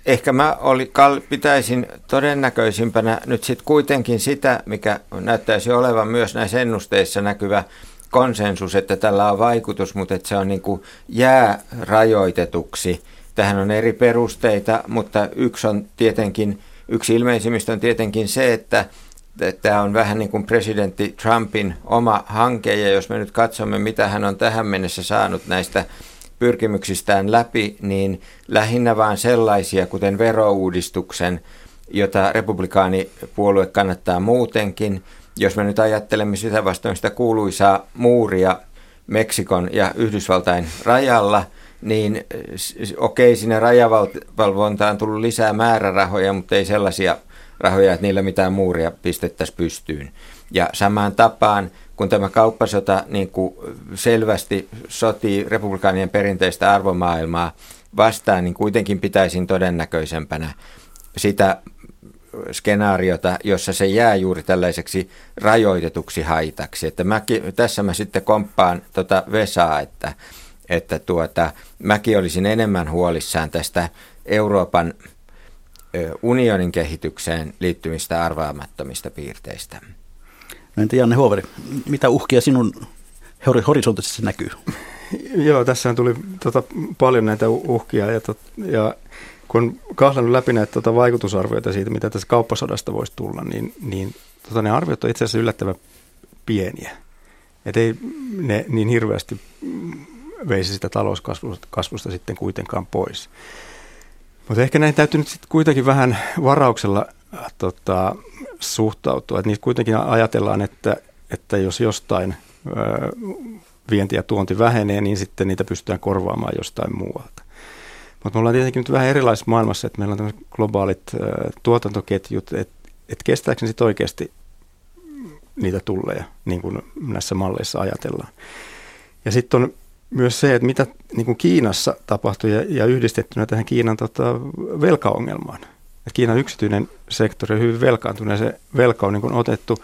Ehkä mä oli, kal, pitäisin todennäköisimpänä nyt sitten kuitenkin sitä, mikä näyttäisi olevan myös näissä ennusteissa näkyvä konsensus, että tällä on vaikutus, mutta että se on niin kuin jää rajoitetuksi. Tähän on eri perusteita, mutta yksi on tietenkin, yksi ilmeisimmistä on tietenkin se, että tämä on vähän niin kuin presidentti Trumpin oma hanke, ja jos me nyt katsomme, mitä hän on tähän mennessä saanut näistä pyrkimyksistään läpi, niin lähinnä vain sellaisia, kuten verouudistuksen, jota republikaanipuolue kannattaa muutenkin. Jos me nyt ajattelemme sitä vastoin sitä kuuluisaa muuria Meksikon ja Yhdysvaltain rajalla, niin okei, okay, sinne rajavalvontaan on tullut lisää määrärahoja, mutta ei sellaisia rahoja, että niillä mitään muuria pistettäisiin pystyyn. Ja samaan tapaan, kun tämä kauppasota niin kuin selvästi sotii republikaanien perinteistä arvomaailmaa vastaan, niin kuitenkin pitäisin todennäköisempänä sitä skenaariota, jossa se jää juuri tällaiseksi rajoitetuksi haitaksi. Että mäkin, tässä mä sitten komppaan tota Vesaa, että, että tuota, mäkin olisin enemmän huolissaan tästä Euroopan unionin kehitykseen liittymistä arvaamattomista piirteistä. No entä Janne Huoveri, mitä uhkia sinun horisontissa näkyy? Joo, tässä tuli tota, paljon näitä uhkia ja, tot, ja kun kahlannut läpi näitä tota, vaikutusarvioita siitä, mitä tässä kauppasodasta voisi tulla, niin, niin tota, ne arviot on itse asiassa yllättävän pieniä. Että ei ne niin hirveästi veisi sitä talouskasvusta sitten kuitenkaan pois. Mutta ehkä näin täytyy nyt sitten kuitenkin vähän varauksella tota, suhtautua. Niitä kuitenkin ajatellaan, että, että jos jostain vienti ja tuonti vähenee, niin sitten niitä pystytään korvaamaan jostain muualta. Mutta me ollaan tietenkin nyt vähän erilaisessa maailmassa, että meillä on tämmöiset globaalit tuotantoketjut, että et kestääkö ne sitten oikeasti niitä tulleja, niin kuin näissä malleissa ajatellaan. Ja sitten on myös se, että mitä niin kuin Kiinassa tapahtui ja, ja yhdistettynä tähän Kiinan tota, velkaongelmaan. Et Kiinan yksityinen sektori on hyvin velkaantunut ja se velka on niin kuin otettu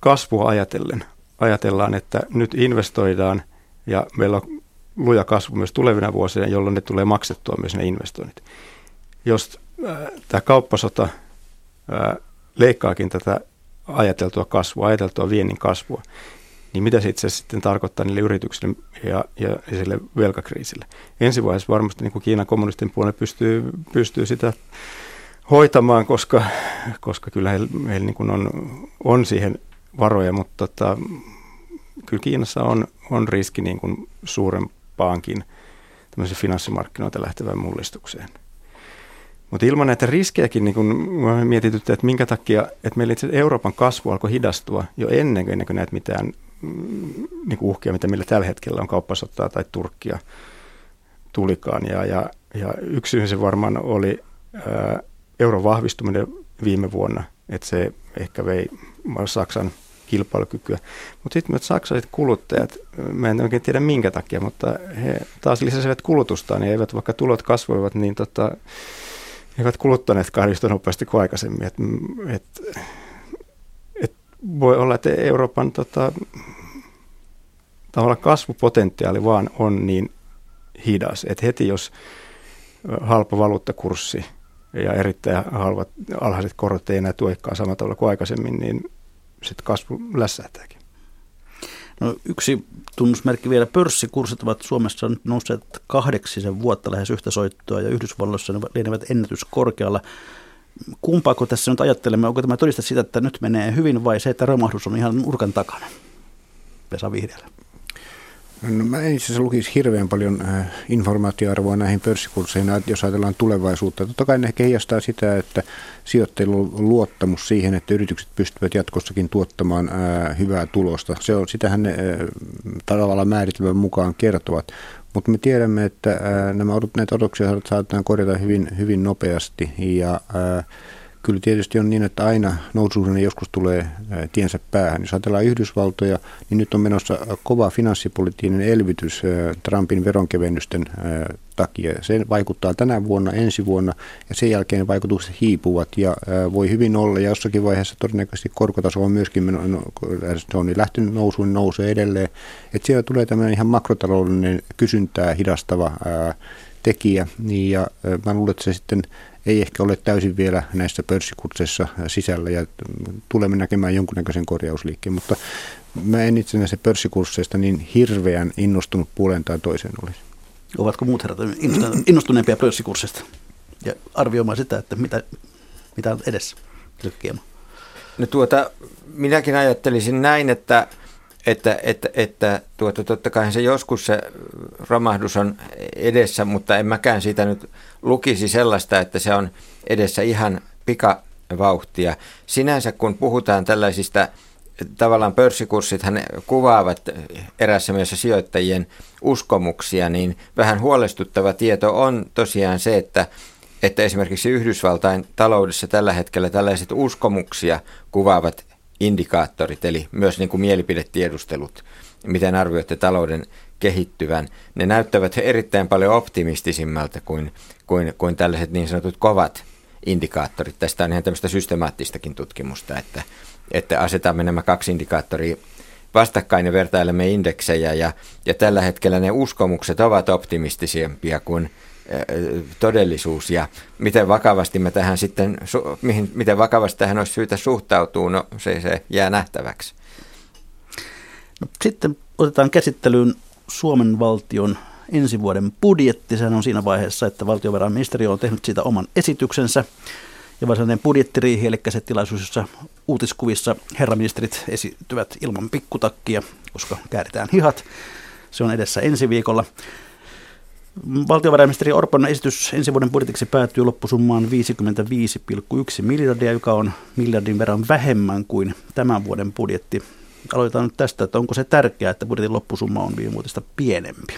kasvua ajatellen. Ajatellaan, että nyt investoidaan ja meillä on luja kasvu myös tulevina vuosina, jolloin ne tulee maksettua myös ne investoinnit. Jos äh, tämä kauppasota äh, leikkaakin tätä ajateltua kasvua, ajateltua viennin kasvua, niin mitä se itse asiassa sitten tarkoittaa niille yrityksille ja, ja, sille velkakriisille. Ensi vaiheessa varmasti niin kuin Kiinan kommunistin puolelle pystyy, pystyy sitä hoitamaan, koska, koska kyllä heillä, heillä niin kuin on, on siihen varoja, mutta tota, kyllä Kiinassa on, on riski niin kuin suurempaankin finanssimarkkinoita lähtevään mullistukseen. Mutta ilman näitä riskejäkin niin kun mietityttä, että minkä takia, että meillä itse Euroopan kasvu alkoi hidastua jo ennen, ennen kuin näitä mitään niin kuin uhkia, mitä meillä tällä hetkellä on kauppasotaa tai Turkkia tulikaan. Ja, ja, ja yksi se varmaan oli ää, euron vahvistuminen viime vuonna, että se ehkä vei Saksan kilpailukykyä. Mutta sitten myös saksalaiset kuluttajat, mä en oikein tiedä minkä takia, mutta he taas lisäsivät kulutustaan ja eivät vaikka tulot kasvoivat, niin tota, eivät kuluttaneet yhtä nopeasti kuin aikaisemmin. Et, et voi olla, että Euroopan tota, kasvupotentiaali vaan on niin hidas, että heti jos halpa valuuttakurssi ja erittäin halvat, alhaiset korot ei enää tuekaan samalla tavalla kuin aikaisemmin, niin sitten kasvu lässähtääkin. No, yksi tunnusmerkki vielä. Pörssikurssit ovat Suomessa nyt nousseet kahdeksisen vuotta lähes yhtä soittoa ja Yhdysvalloissa ne lienevät ennätyskorkealla. Kumpaako tässä nyt ajattelemme? Onko tämä todista sitä, että nyt menee hyvin vai se, että romahdus on ihan nurkan takana? Vesa Vihreällä. No, mä en itse asiassa lukisi hirveän paljon äh, informaatioarvoa näihin pörssikursseihin, jos ajatellaan tulevaisuutta. Totta kai ne ehkä heijastaa sitä, että sijoittajilla on luottamus siihen, että yritykset pystyvät jatkossakin tuottamaan äh, hyvää tulosta. Se on, sitähän ne äh, tavallaan määritelmän mukaan kertovat. Mutta me tiedämme, että nämä näitä odotuksia saatetaan korjata hyvin, hyvin nopeasti. Ja Kyllä tietysti on niin, että aina noususuhdanne joskus tulee tiensä päähän. Jos ajatellaan Yhdysvaltoja, niin nyt on menossa kova finanssipoliittinen elvytys Trumpin veronkevennysten takia. Se vaikuttaa tänä vuonna, ensi vuonna ja sen jälkeen vaikutukset hiipuvat ja voi hyvin olla ja jossakin vaiheessa todennäköisesti korkotaso on myöskin no, se on niin lähtenyt nousuun, niin nousee edelleen. Että siellä tulee tämmöinen ihan makrotaloudellinen kysyntää hidastava tekijä niin ja mä luulen, että se sitten ei ehkä ole täysin vielä näissä pörssikursseissa sisällä ja tulemme näkemään jonkunnäköisen korjausliikkeen, mutta mä en itse näissä pörssikursseista niin hirveän innostunut puoleen tai toiseen olisi. Ovatko muut herrat innostuneempia pörssikursseista ja arvioimaan sitä, että mitä, mitä on edessä? No tuota, minäkin ajattelisin näin, että että, että, että tuota, totta kai se joskus se romahdus on edessä, mutta en mäkään siitä nyt lukisi sellaista, että se on edessä ihan pikavauhtia. Sinänsä kun puhutaan tällaisista, tavallaan pörssikurssithan kuvaavat erässä mielessä sijoittajien uskomuksia, niin vähän huolestuttava tieto on tosiaan se, että että esimerkiksi Yhdysvaltain taloudessa tällä hetkellä tällaiset uskomuksia kuvaavat indikaattorit, eli myös niin kuin mielipidetiedustelut, miten arvioitte talouden kehittyvän, ne näyttävät erittäin paljon optimistisimmältä kuin, kuin, kuin tällaiset niin sanotut kovat indikaattorit. Tästä on ihan tämmöistä systemaattistakin tutkimusta, että, että asetamme nämä kaksi indikaattoria vastakkain ja vertailemme indeksejä ja, ja tällä hetkellä ne uskomukset ovat optimistisempia kuin todellisuus ja miten vakavasti me tähän sitten, mihin, miten vakavasti tähän olisi syytä suhtautua, no se, se jää nähtäväksi. No, sitten otetaan käsittelyyn Suomen valtion ensi vuoden budjetti. Sehän on siinä vaiheessa, että valtiovarainministeriö on tehnyt siitä oman esityksensä. Ja varsinainen budjettiriihi, eli se tilaisuus, jossa uutiskuvissa herraministerit esiintyvät ilman pikkutakkia, koska kääritään hihat. Se on edessä ensi viikolla. Valtiovarainministeri Orpon esitys ensi vuoden budjetiksi päätyy loppusummaan 55,1 miljardia, joka on miljardin verran vähemmän kuin tämän vuoden budjetti. aloitetaan nyt tästä, että onko se tärkeää, että budjetin loppusumma on viime vuotista pienempi?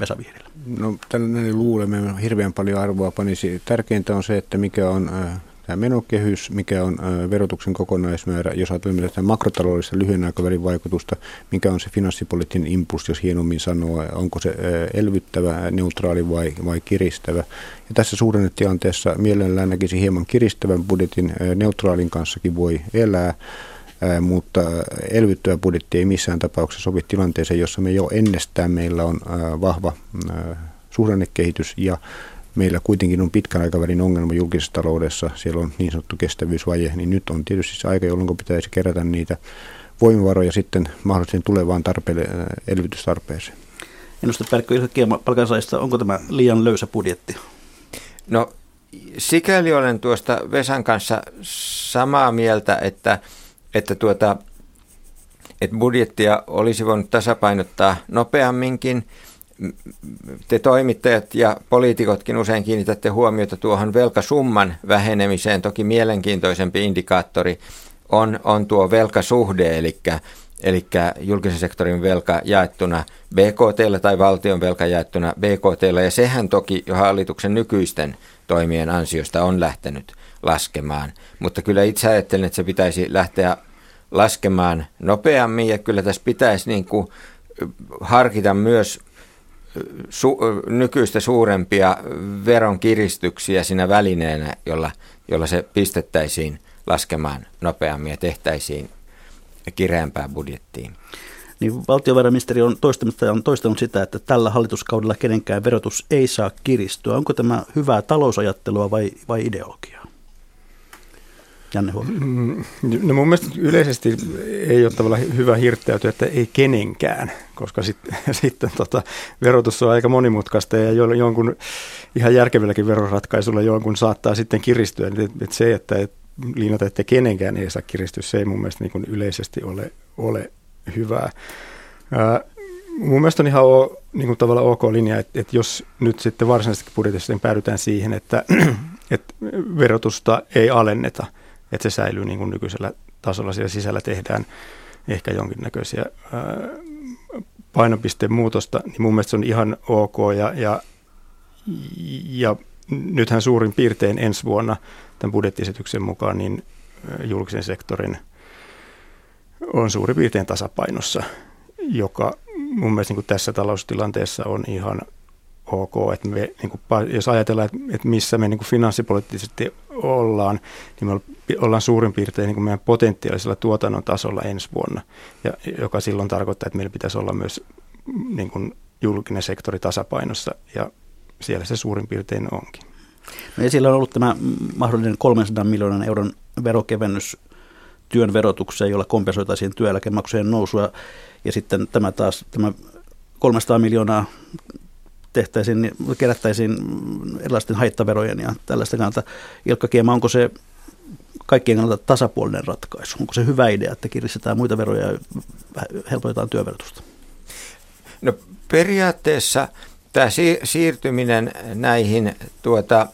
Vesa Vihrilä. No tällainen luulemme hirveän paljon arvoa panisi. Tärkeintä on se, että mikä on äh, tämä menokehys, mikä on verotuksen kokonaismäärä, jos ajatellaan tätä makrotaloudellista lyhyen aikavälin vaikutusta, mikä on se finanssipoliittinen impulssi, jos hienommin sanoo, onko se elvyttävä, neutraali vai, vai kiristävä. Ja tässä suhdannetilanteessa mielellään näkisi hieman kiristävän budjetin, neutraalin kanssakin voi elää mutta elvyttävä budjetti ei missään tapauksessa sovi tilanteeseen, jossa me jo ennestään meillä on vahva suhdannekehitys ja meillä kuitenkin on pitkän aikavälin ongelma julkisessa taloudessa, siellä on niin sanottu kestävyysvaje, niin nyt on tietysti se aika, jolloin pitäisi kerätä niitä voimavaroja sitten mahdollisesti tulevaan tarpeelle, elvytystarpeeseen. Ennustepäällikkö Ilkka Kiema palkansaajista, onko tämä liian löysä budjetti? No sikäli olen tuosta Vesan kanssa samaa mieltä, että että, tuota, että budjettia olisi voinut tasapainottaa nopeamminkin. Te toimittajat ja poliitikotkin usein kiinnitätte huomiota tuohon velkasumman vähenemiseen. Toki mielenkiintoisempi indikaattori on, on tuo velkasuhde, eli, eli julkisen sektorin velka jaettuna BKT tai valtion velka jaettuna BKT, ja sehän toki jo hallituksen nykyisten toimien ansiosta on lähtenyt laskemaan. Mutta kyllä itse ajattelen, että se pitäisi lähteä laskemaan nopeammin ja kyllä tässä pitäisi niin kuin harkita myös su- nykyistä suurempia veronkiristyksiä siinä välineenä, jolla, jolla se pistettäisiin laskemaan nopeammin ja tehtäisiin kireämpää budjettiin. Niin valtiovarainministeri on toistamista ja on toistanut sitä, että tällä hallituskaudella kenenkään verotus ei saa kiristyä. Onko tämä hyvää talousajattelua vai, vai ideologiaa? Janne mm, No mun mielestä yleisesti ei ole tavallaan hyvä hirttäytyä, että ei kenenkään, koska sitten, sitten tota, verotus on aika monimutkaista ja jonkun ihan järkevälläkin veroratkaisulla jonkun saattaa sitten kiristyä. Että se, että et, linjata, että kenenkään ei saa kiristyä, se ei mun mielestä niin yleisesti ole, ole hyvää. Ää, mun mielestä on ihan o, niin kuin tavallaan ok linja, että, että jos nyt sitten varsinaisesti budjetissa niin päädytään siihen, että, että verotusta ei alenneta – että se säilyy niin kuin nykyisellä tasolla. Siellä sisällä tehdään ehkä jonkinnäköisiä painopisteen muutosta, niin mun mielestä se on ihan ok. Ja, ja, ja nythän suurin piirtein ensi vuonna tämän budjettiesityksen mukaan niin julkisen sektorin on suurin piirtein tasapainossa, joka mun mielestä niin kuin tässä taloustilanteessa on ihan ok, että me, niin kuin, jos ajatellaan, että, että missä me niin kuin finanssipoliittisesti ollaan, niin me ollaan suurin piirtein niin meidän potentiaalisella tuotannon tasolla ensi vuonna, ja, joka silloin tarkoittaa, että meillä pitäisi olla myös niin kuin julkinen sektori tasapainossa, ja siellä se suurin piirtein onkin. No ja siellä on ollut tämä mahdollinen 300 miljoonan euron verokevennys työn verotukseen, jolla kompensoitaisiin työeläkemaksujen nousua, ja sitten tämä taas tämä 300 miljoonaa tehtäisiin, niin kerättäisiin erilaisten haittaverojen ja tällaista kannalta. Ilkka Kiema, onko se kaikkien kannalta tasapuolinen ratkaisu? Onko se hyvä idea, että kiristetään muita veroja ja helpotetaan työverotusta? No periaatteessa tämä siirtyminen näihin tuota,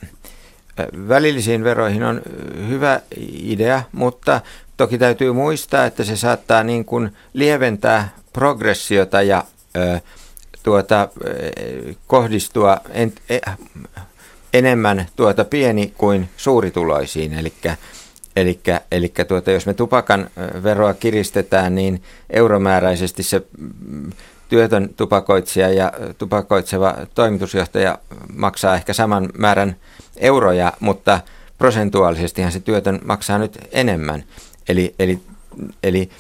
välillisiin veroihin on hyvä idea, mutta toki täytyy muistaa, että se saattaa niin kuin lieventää progressiota ja ö, tuota, kohdistua en, e, enemmän tuota pieni kuin suurituloisiin. Eli tuota, jos me tupakan veroa kiristetään, niin euromääräisesti se mm, työtön tupakoitsija ja tupakoitseva toimitusjohtaja maksaa ehkä saman määrän euroja, mutta prosentuaalisestihan se työtön maksaa nyt enemmän. Eli, eli, eli,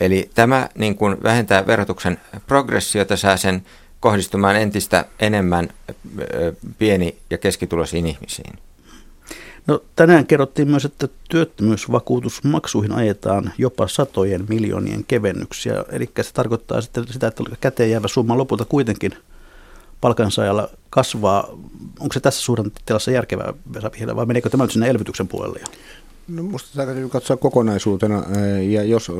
eli tämä niin kuin vähentää verotuksen progressiota, saa sen kohdistumaan entistä enemmän pieni- ja keskituloisiin ihmisiin. No, tänään kerrottiin myös, että työttömyysvakuutusmaksuihin ajetaan jopa satojen miljoonien kevennyksiä. Eli se tarkoittaa sitten sitä, että käteen jäävä summa lopulta kuitenkin palkansaajalla kasvaa. Onko se tässä suhdanteessa järkevää, vai meneekö tämä nyt sinne elvytyksen puolelle jo? No musta tämä täytyy katsoa kokonaisuutena ja jos,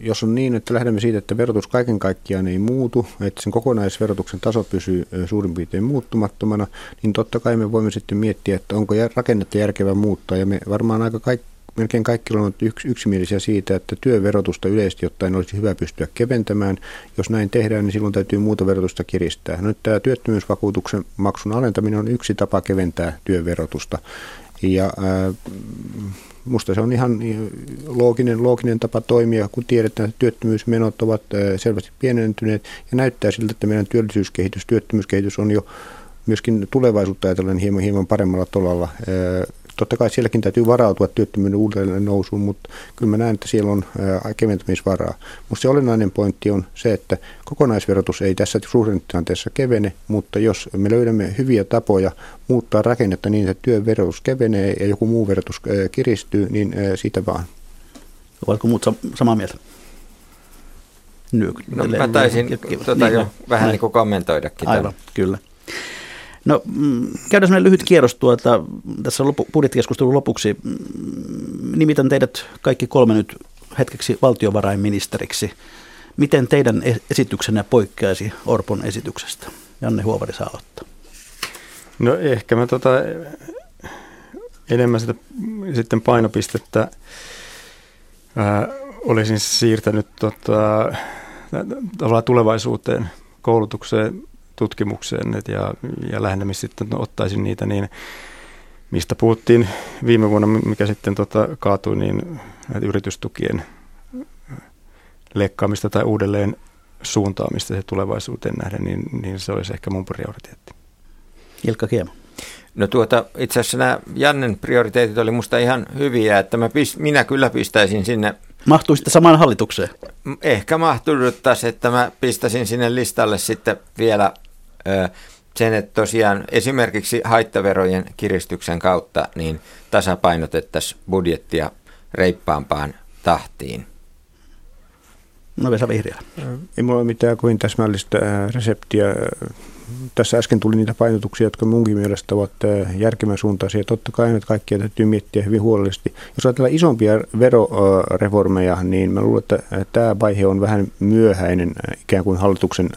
jos on niin, että lähdemme siitä, että verotus kaiken kaikkiaan ei muutu, että sen kokonaisverotuksen taso pysyy suurin piirtein muuttumattomana, niin totta kai me voimme sitten miettiä, että onko rakennetta järkevää muuttaa ja me varmaan aika kaikki melkein kaikki on yks, yksimielisiä siitä, että työverotusta yleisesti ottaen olisi hyvä pystyä keventämään. Jos näin tehdään, niin silloin täytyy muuta verotusta kiristää. No, nyt tämä työttömyysvakuutuksen maksun alentaminen on yksi tapa keventää työverotusta. Ja ää, musta se on ihan looginen, looginen tapa toimia, kun tiedetään, että työttömyysmenot ovat selvästi pienentyneet ja näyttää siltä, että meidän työllisyyskehitys, työttömyyskehitys on jo myöskin tulevaisuutta ajatellen hieman, hieman paremmalla tolalla. Totta kai sielläkin täytyy varautua työttömyyden uudelleen nousuun, mutta kyllä mä näen, että siellä on keventämisvaraa. Mutta se olennainen pointti on se, että kokonaisverotus ei tässä suhdannetilanteessa kevene, mutta jos me löydämme hyviä tapoja muuttaa rakennetta niin, että työn verotus kevenee ja joku muu verotus kiristyy, niin siitä vaan. Oletko muut samaa mieltä? No, mä taisin tuota jo vähän niin kuin kommentoidakin. Aivan, kyllä. No mm, käydään sellainen lyhyt kierros tuota, tässä lopu, budjettikeskustelun lopuksi. Mm, nimitän teidät kaikki kolme nyt hetkeksi valtiovarainministeriksi. Miten teidän esityksenne poikkeaisi Orpon esityksestä? Janne Huovari saa aloittaa. No ehkä mä tota, enemmän sitä sitten painopistettä ää, olisin siirtänyt tota, tulevaisuuteen, koulutukseen, tutkimukseen ja, ja lähinnä missä sitten ottaisin niitä, niin mistä puhuttiin viime vuonna, mikä sitten tota, kaatui, niin yritystukien leikkaamista tai uudelleen suuntaamista se tulevaisuuteen nähden, niin, niin se olisi ehkä mun prioriteetti. Ilkka Kiema. No tuota, itse asiassa nämä Jannen prioriteetit oli musta ihan hyviä, että mä pist, minä kyllä pistäisin sinne Mahtuisitte samaan hallitukseen? Ehkä mahtuuduttaisi, että mä pistäisin sinne listalle sitten vielä ö, sen, että tosiaan esimerkiksi haittaverojen kiristyksen kautta niin tasapainotettaisiin budjettia reippaampaan tahtiin. No Vesa Vihriä. Ei mulla ole mitään kuin täsmällistä reseptiä tässä äsken tuli niitä painotuksia, jotka munkin mielestä ovat järkevän suuntaisia. Totta kai nyt kaikkia täytyy miettiä hyvin huolellisesti. Jos ajatellaan isompia veroreformeja, niin mä luulen, että tämä vaihe on vähän myöhäinen ikään kuin hallituksen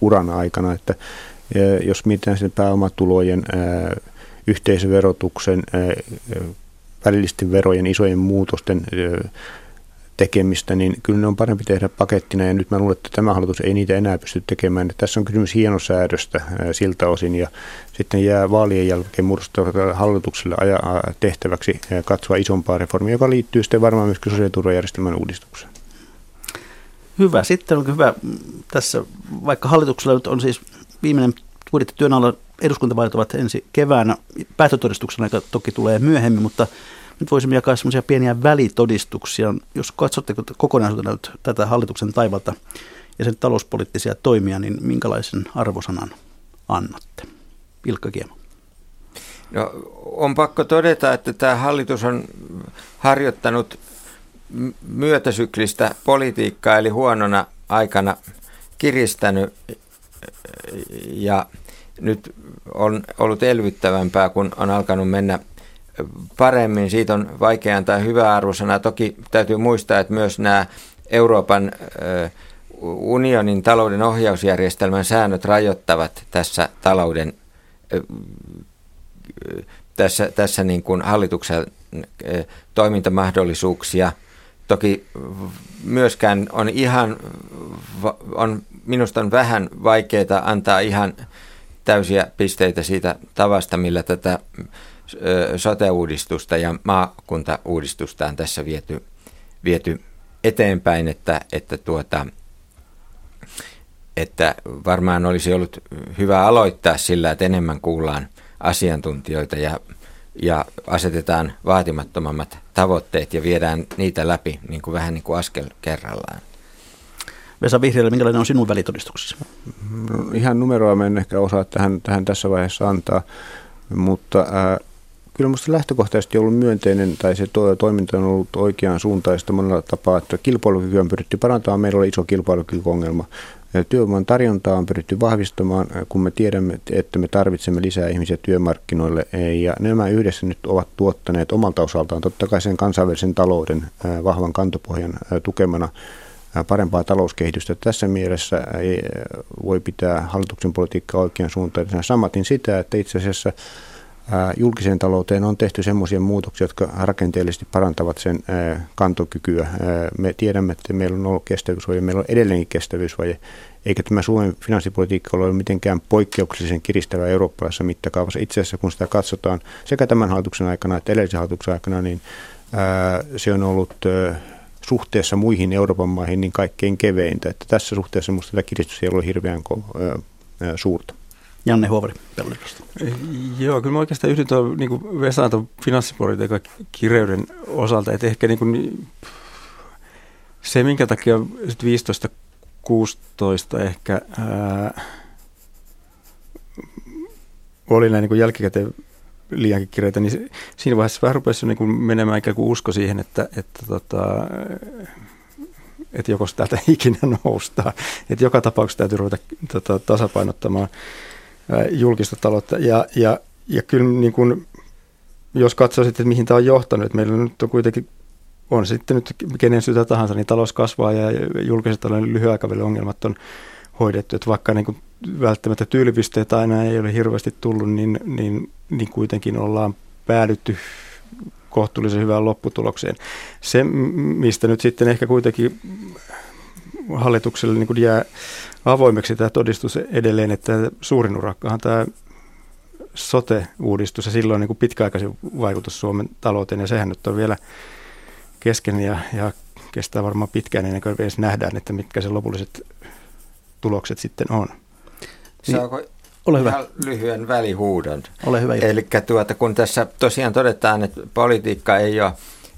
uran aikana, että jos mietitään sitten pääomatulojen, yhteisöverotuksen, välillisten verojen, isojen muutosten tekemistä, niin kyllä ne on parempi tehdä pakettina ja nyt mä luulen, että tämä hallitus ei niitä enää pysty tekemään. Tässä on kysymys hienosäädöstä siltä osin ja sitten jää vaalien jälkeen muodostavalle hallitukselle tehtäväksi katsoa isompaa reformia, joka liittyy sitten varmaan myöskin sosiaaliturvajärjestelmän uudistukseen. Hyvä. Sitten on hyvä tässä, vaikka hallituksella nyt on siis viimeinen budjettityön alla eduskuntavaalit ovat ensi keväänä. Päätötodistuksen aika toki tulee myöhemmin, mutta nyt voisimme jakaa semmoisia pieniä välitodistuksia. Jos katsotte kokonaisuutena tätä hallituksen taivalta ja sen talouspoliittisia toimia, niin minkälaisen arvosanan annatte? Ilkka Kiema. No, on pakko todeta, että tämä hallitus on harjoittanut myötäsyklistä politiikkaa, eli huonona aikana kiristänyt ja nyt on ollut elvyttävämpää, kun on alkanut mennä paremmin. Siitä on vaikea antaa hyvää arvosana. Toki täytyy muistaa, että myös nämä Euroopan unionin talouden ohjausjärjestelmän säännöt rajoittavat tässä talouden tässä, tässä niin kuin hallituksen toimintamahdollisuuksia. Toki myöskään on ihan, on, minusta on vähän vaikeaa antaa ihan täysiä pisteitä siitä tavasta, millä tätä sote-uudistusta ja maakuntauudistusta on tässä viety, viety eteenpäin, että, että, tuota, että varmaan olisi ollut hyvä aloittaa sillä, että enemmän kuullaan asiantuntijoita ja, ja asetetaan vaatimattomammat tavoitteet ja viedään niitä läpi niin kuin vähän niin kuin askel kerrallaan. Vesa Vihreällä, minkälainen on sinun välitodistuksesi? No, ihan numeroa en ehkä osaa tähän, tähän tässä vaiheessa antaa, mutta äh, kyllä minusta lähtökohtaisesti ollut myönteinen tai se to- toiminta on ollut oikeaan suuntaista monella tapaa, että kilpailukyky on pyritty parantamaan. Meillä oli iso kilpailukykyongelma. Työvoiman tarjontaa on pyritty vahvistamaan, kun me tiedämme, että me tarvitsemme lisää ihmisiä työmarkkinoille. Ja nämä yhdessä nyt ovat tuottaneet omalta osaltaan totta kai sen kansainvälisen talouden vahvan kantopohjan tukemana parempaa talouskehitystä. Tässä mielessä voi pitää hallituksen politiikkaa oikean suuntaan. Samatin sitä, että itse asiassa julkiseen talouteen on tehty semmoisia muutoksia, jotka rakenteellisesti parantavat sen kantokykyä. Me tiedämme, että meillä on ollut kestävyysvaje, meillä on edelleenkin kestävyysvaje, eikä tämä Suomen finanssipolitiikka ole mitenkään poikkeuksellisen kiristävä eurooppalaisessa mittakaavassa. Itse asiassa kun sitä katsotaan sekä tämän hallituksen aikana että edellisen hallituksen aikana, niin se on ollut suhteessa muihin Euroopan maihin niin kaikkein keveintä. Että tässä suhteessa minusta tämä kiristys ei ole hirveän suurta. Janne Huovari Pelleristä. Joo, kyllä mä oikeastaan yhdyn tuon niin Vesan tuon finanssipolitiikan kireyden osalta, että ehkä niin kuin, se, minkä takia 15-16 ehkä ää, oli näin niin jälkikäteen liiankin kireitä, niin siinä vaiheessa vähän rupesi niin kuin menemään ikään kuin usko siihen, että, että, tota, että joko täältä ikinä noustaan. Että joka tapauksessa täytyy ruveta tota, tasapainottamaan julkista taloutta. Ja, ja, ja kyllä niin kuin, jos katsoo sitten, että mihin tämä on johtanut, että meillä nyt on kuitenkin on sitten nyt kenen syytä tahansa, niin talous kasvaa ja julkiset talouden lyhyen aikavälin ongelmat on hoidettu. Että vaikka niin kuin välttämättä tyylipisteitä aina ei ole hirveästi tullut, niin, niin, niin kuitenkin ollaan päädytty kohtuullisen hyvään lopputulokseen. Se, mistä nyt sitten ehkä kuitenkin hallitukselle niin jää avoimeksi tämä todistus edelleen, että suurin urakkahan tämä sote-uudistus ja silloin niin kuin pitkäaikaisin vaikutus Suomen talouteen ja sehän nyt on vielä kesken ja, ja kestää varmaan pitkään ennen kuin edes nähdään, että mitkä se lopulliset tulokset sitten on. Niin, Saako ole hyvä. lyhyen välihuudon? Ole hyvä. Eli tuota, kun tässä tosiaan todetaan, että politiikka ei ole,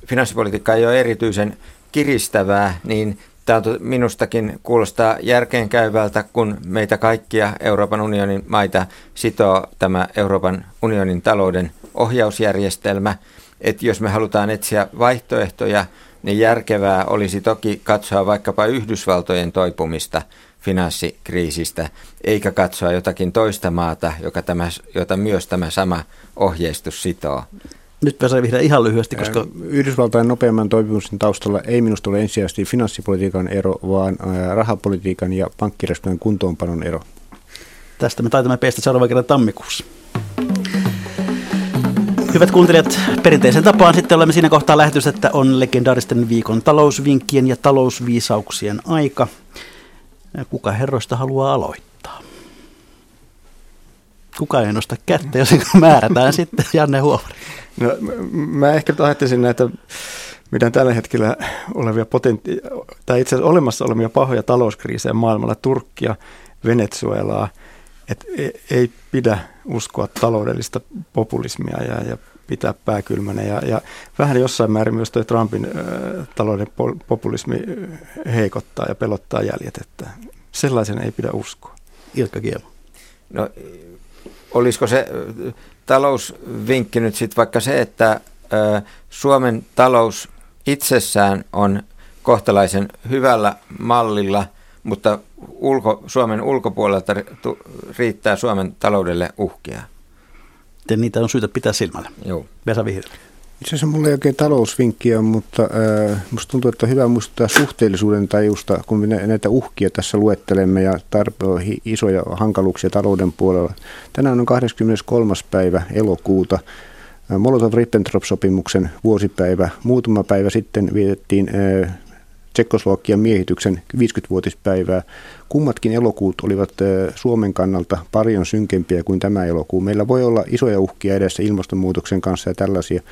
finanssipolitiikka ei ole erityisen kiristävää, niin Tämä minustakin kuulostaa järkeenkäyvältä, kun meitä kaikkia Euroopan unionin maita sitoo tämä Euroopan unionin talouden ohjausjärjestelmä. Että jos me halutaan etsiä vaihtoehtoja, niin järkevää olisi toki katsoa vaikkapa Yhdysvaltojen toipumista finanssikriisistä, eikä katsoa jotakin toista maata, joka tämä, jota myös tämä sama ohjeistus sitoo. Nyt Vesa Vihreä ihan lyhyesti, koska... Yhdysvaltain nopeamman toipumisen taustalla ei minusta ole ensisijaisesti finanssipolitiikan ero, vaan rahapolitiikan ja pankkirjastojen kuntoonpanon ero. Tästä me taitamme pestä seuraavan kerran tammikuussa. Hyvät kuuntelijat, perinteisen tapaan sitten olemme siinä kohtaa lähetys, että on legendaaristen viikon talousvinkkien ja talousviisauksien aika. Kuka herroista haluaa aloittaa? Kuka ei nosta kättä, jos määrätään sitten Janne Huovari. No, mä ehkä ajattelisin näitä meidän tällä hetkellä olevia potentti- tai itse asiassa olemassa olevia pahoja talouskriisejä maailmalla, Turkkia, Venezuelaa, että e, ei pidä uskoa taloudellista populismia ja, ja pitää pääkylmänä. Ja, ja vähän jossain määrin myös tuo Trumpin ä, talouden populismi heikottaa ja pelottaa jäljet, että sellaisen ei pidä uskoa. Ilkka Kielo. No, olisiko se talousvinkki nyt sitten vaikka se, että Suomen talous itsessään on kohtalaisen hyvällä mallilla, mutta ulko, Suomen ulkopuolelta riittää Suomen taloudelle uhkia. Ja niitä on syytä pitää silmällä. Joo. Vesa Vihreä. Itse asiassa mulla ei oikein talousvinkkiä, mutta äh, musta tuntuu, että on hyvä muistuttaa suhteellisuuden tajusta, kun me näitä uhkia tässä luettelemme ja tarpeen isoja hankaluuksia talouden puolella. Tänään on 23. päivä elokuuta. Molotov-Ribbentrop-sopimuksen vuosipäivä. Muutama päivä sitten vietettiin äh, Tsekkoslovakian miehityksen 50-vuotispäivää. Kummatkin elokuut olivat Suomen kannalta paljon synkempiä kuin tämä elokuu. Meillä voi olla isoja uhkia edessä ilmastonmuutoksen kanssa ja tällaisia,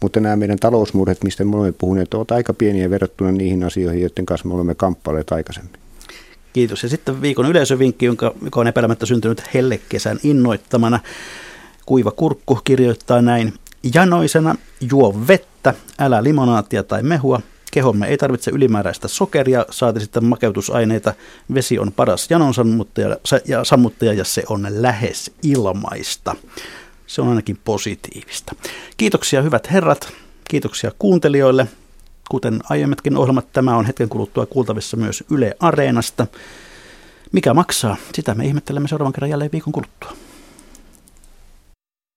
mutta nämä meidän talousmurhet, mistä me olemme puhuneet, ovat aika pieniä verrattuna niihin asioihin, joiden kanssa me olemme kamppailleet aikaisemmin. Kiitos. Ja sitten viikon yleisövinkki, jonka, joka on epäilemättä syntynyt hellekesän innoittamana. Kuiva kurkku kirjoittaa näin. Janoisena juo vettä, älä limonaatia tai mehua, Kehomme ei tarvitse ylimääräistä sokeria, saati sitten makeutusaineita. Vesi on paras janon sammuttaja ja, sammuttaja ja se on lähes ilmaista. Se on ainakin positiivista. Kiitoksia hyvät herrat, kiitoksia kuuntelijoille. Kuten aiemmatkin ohjelmat, tämä on hetken kuluttua kuultavissa myös Yle Areenasta. Mikä maksaa? Sitä me ihmettelemme seuraavan kerran jälleen viikon kuluttua.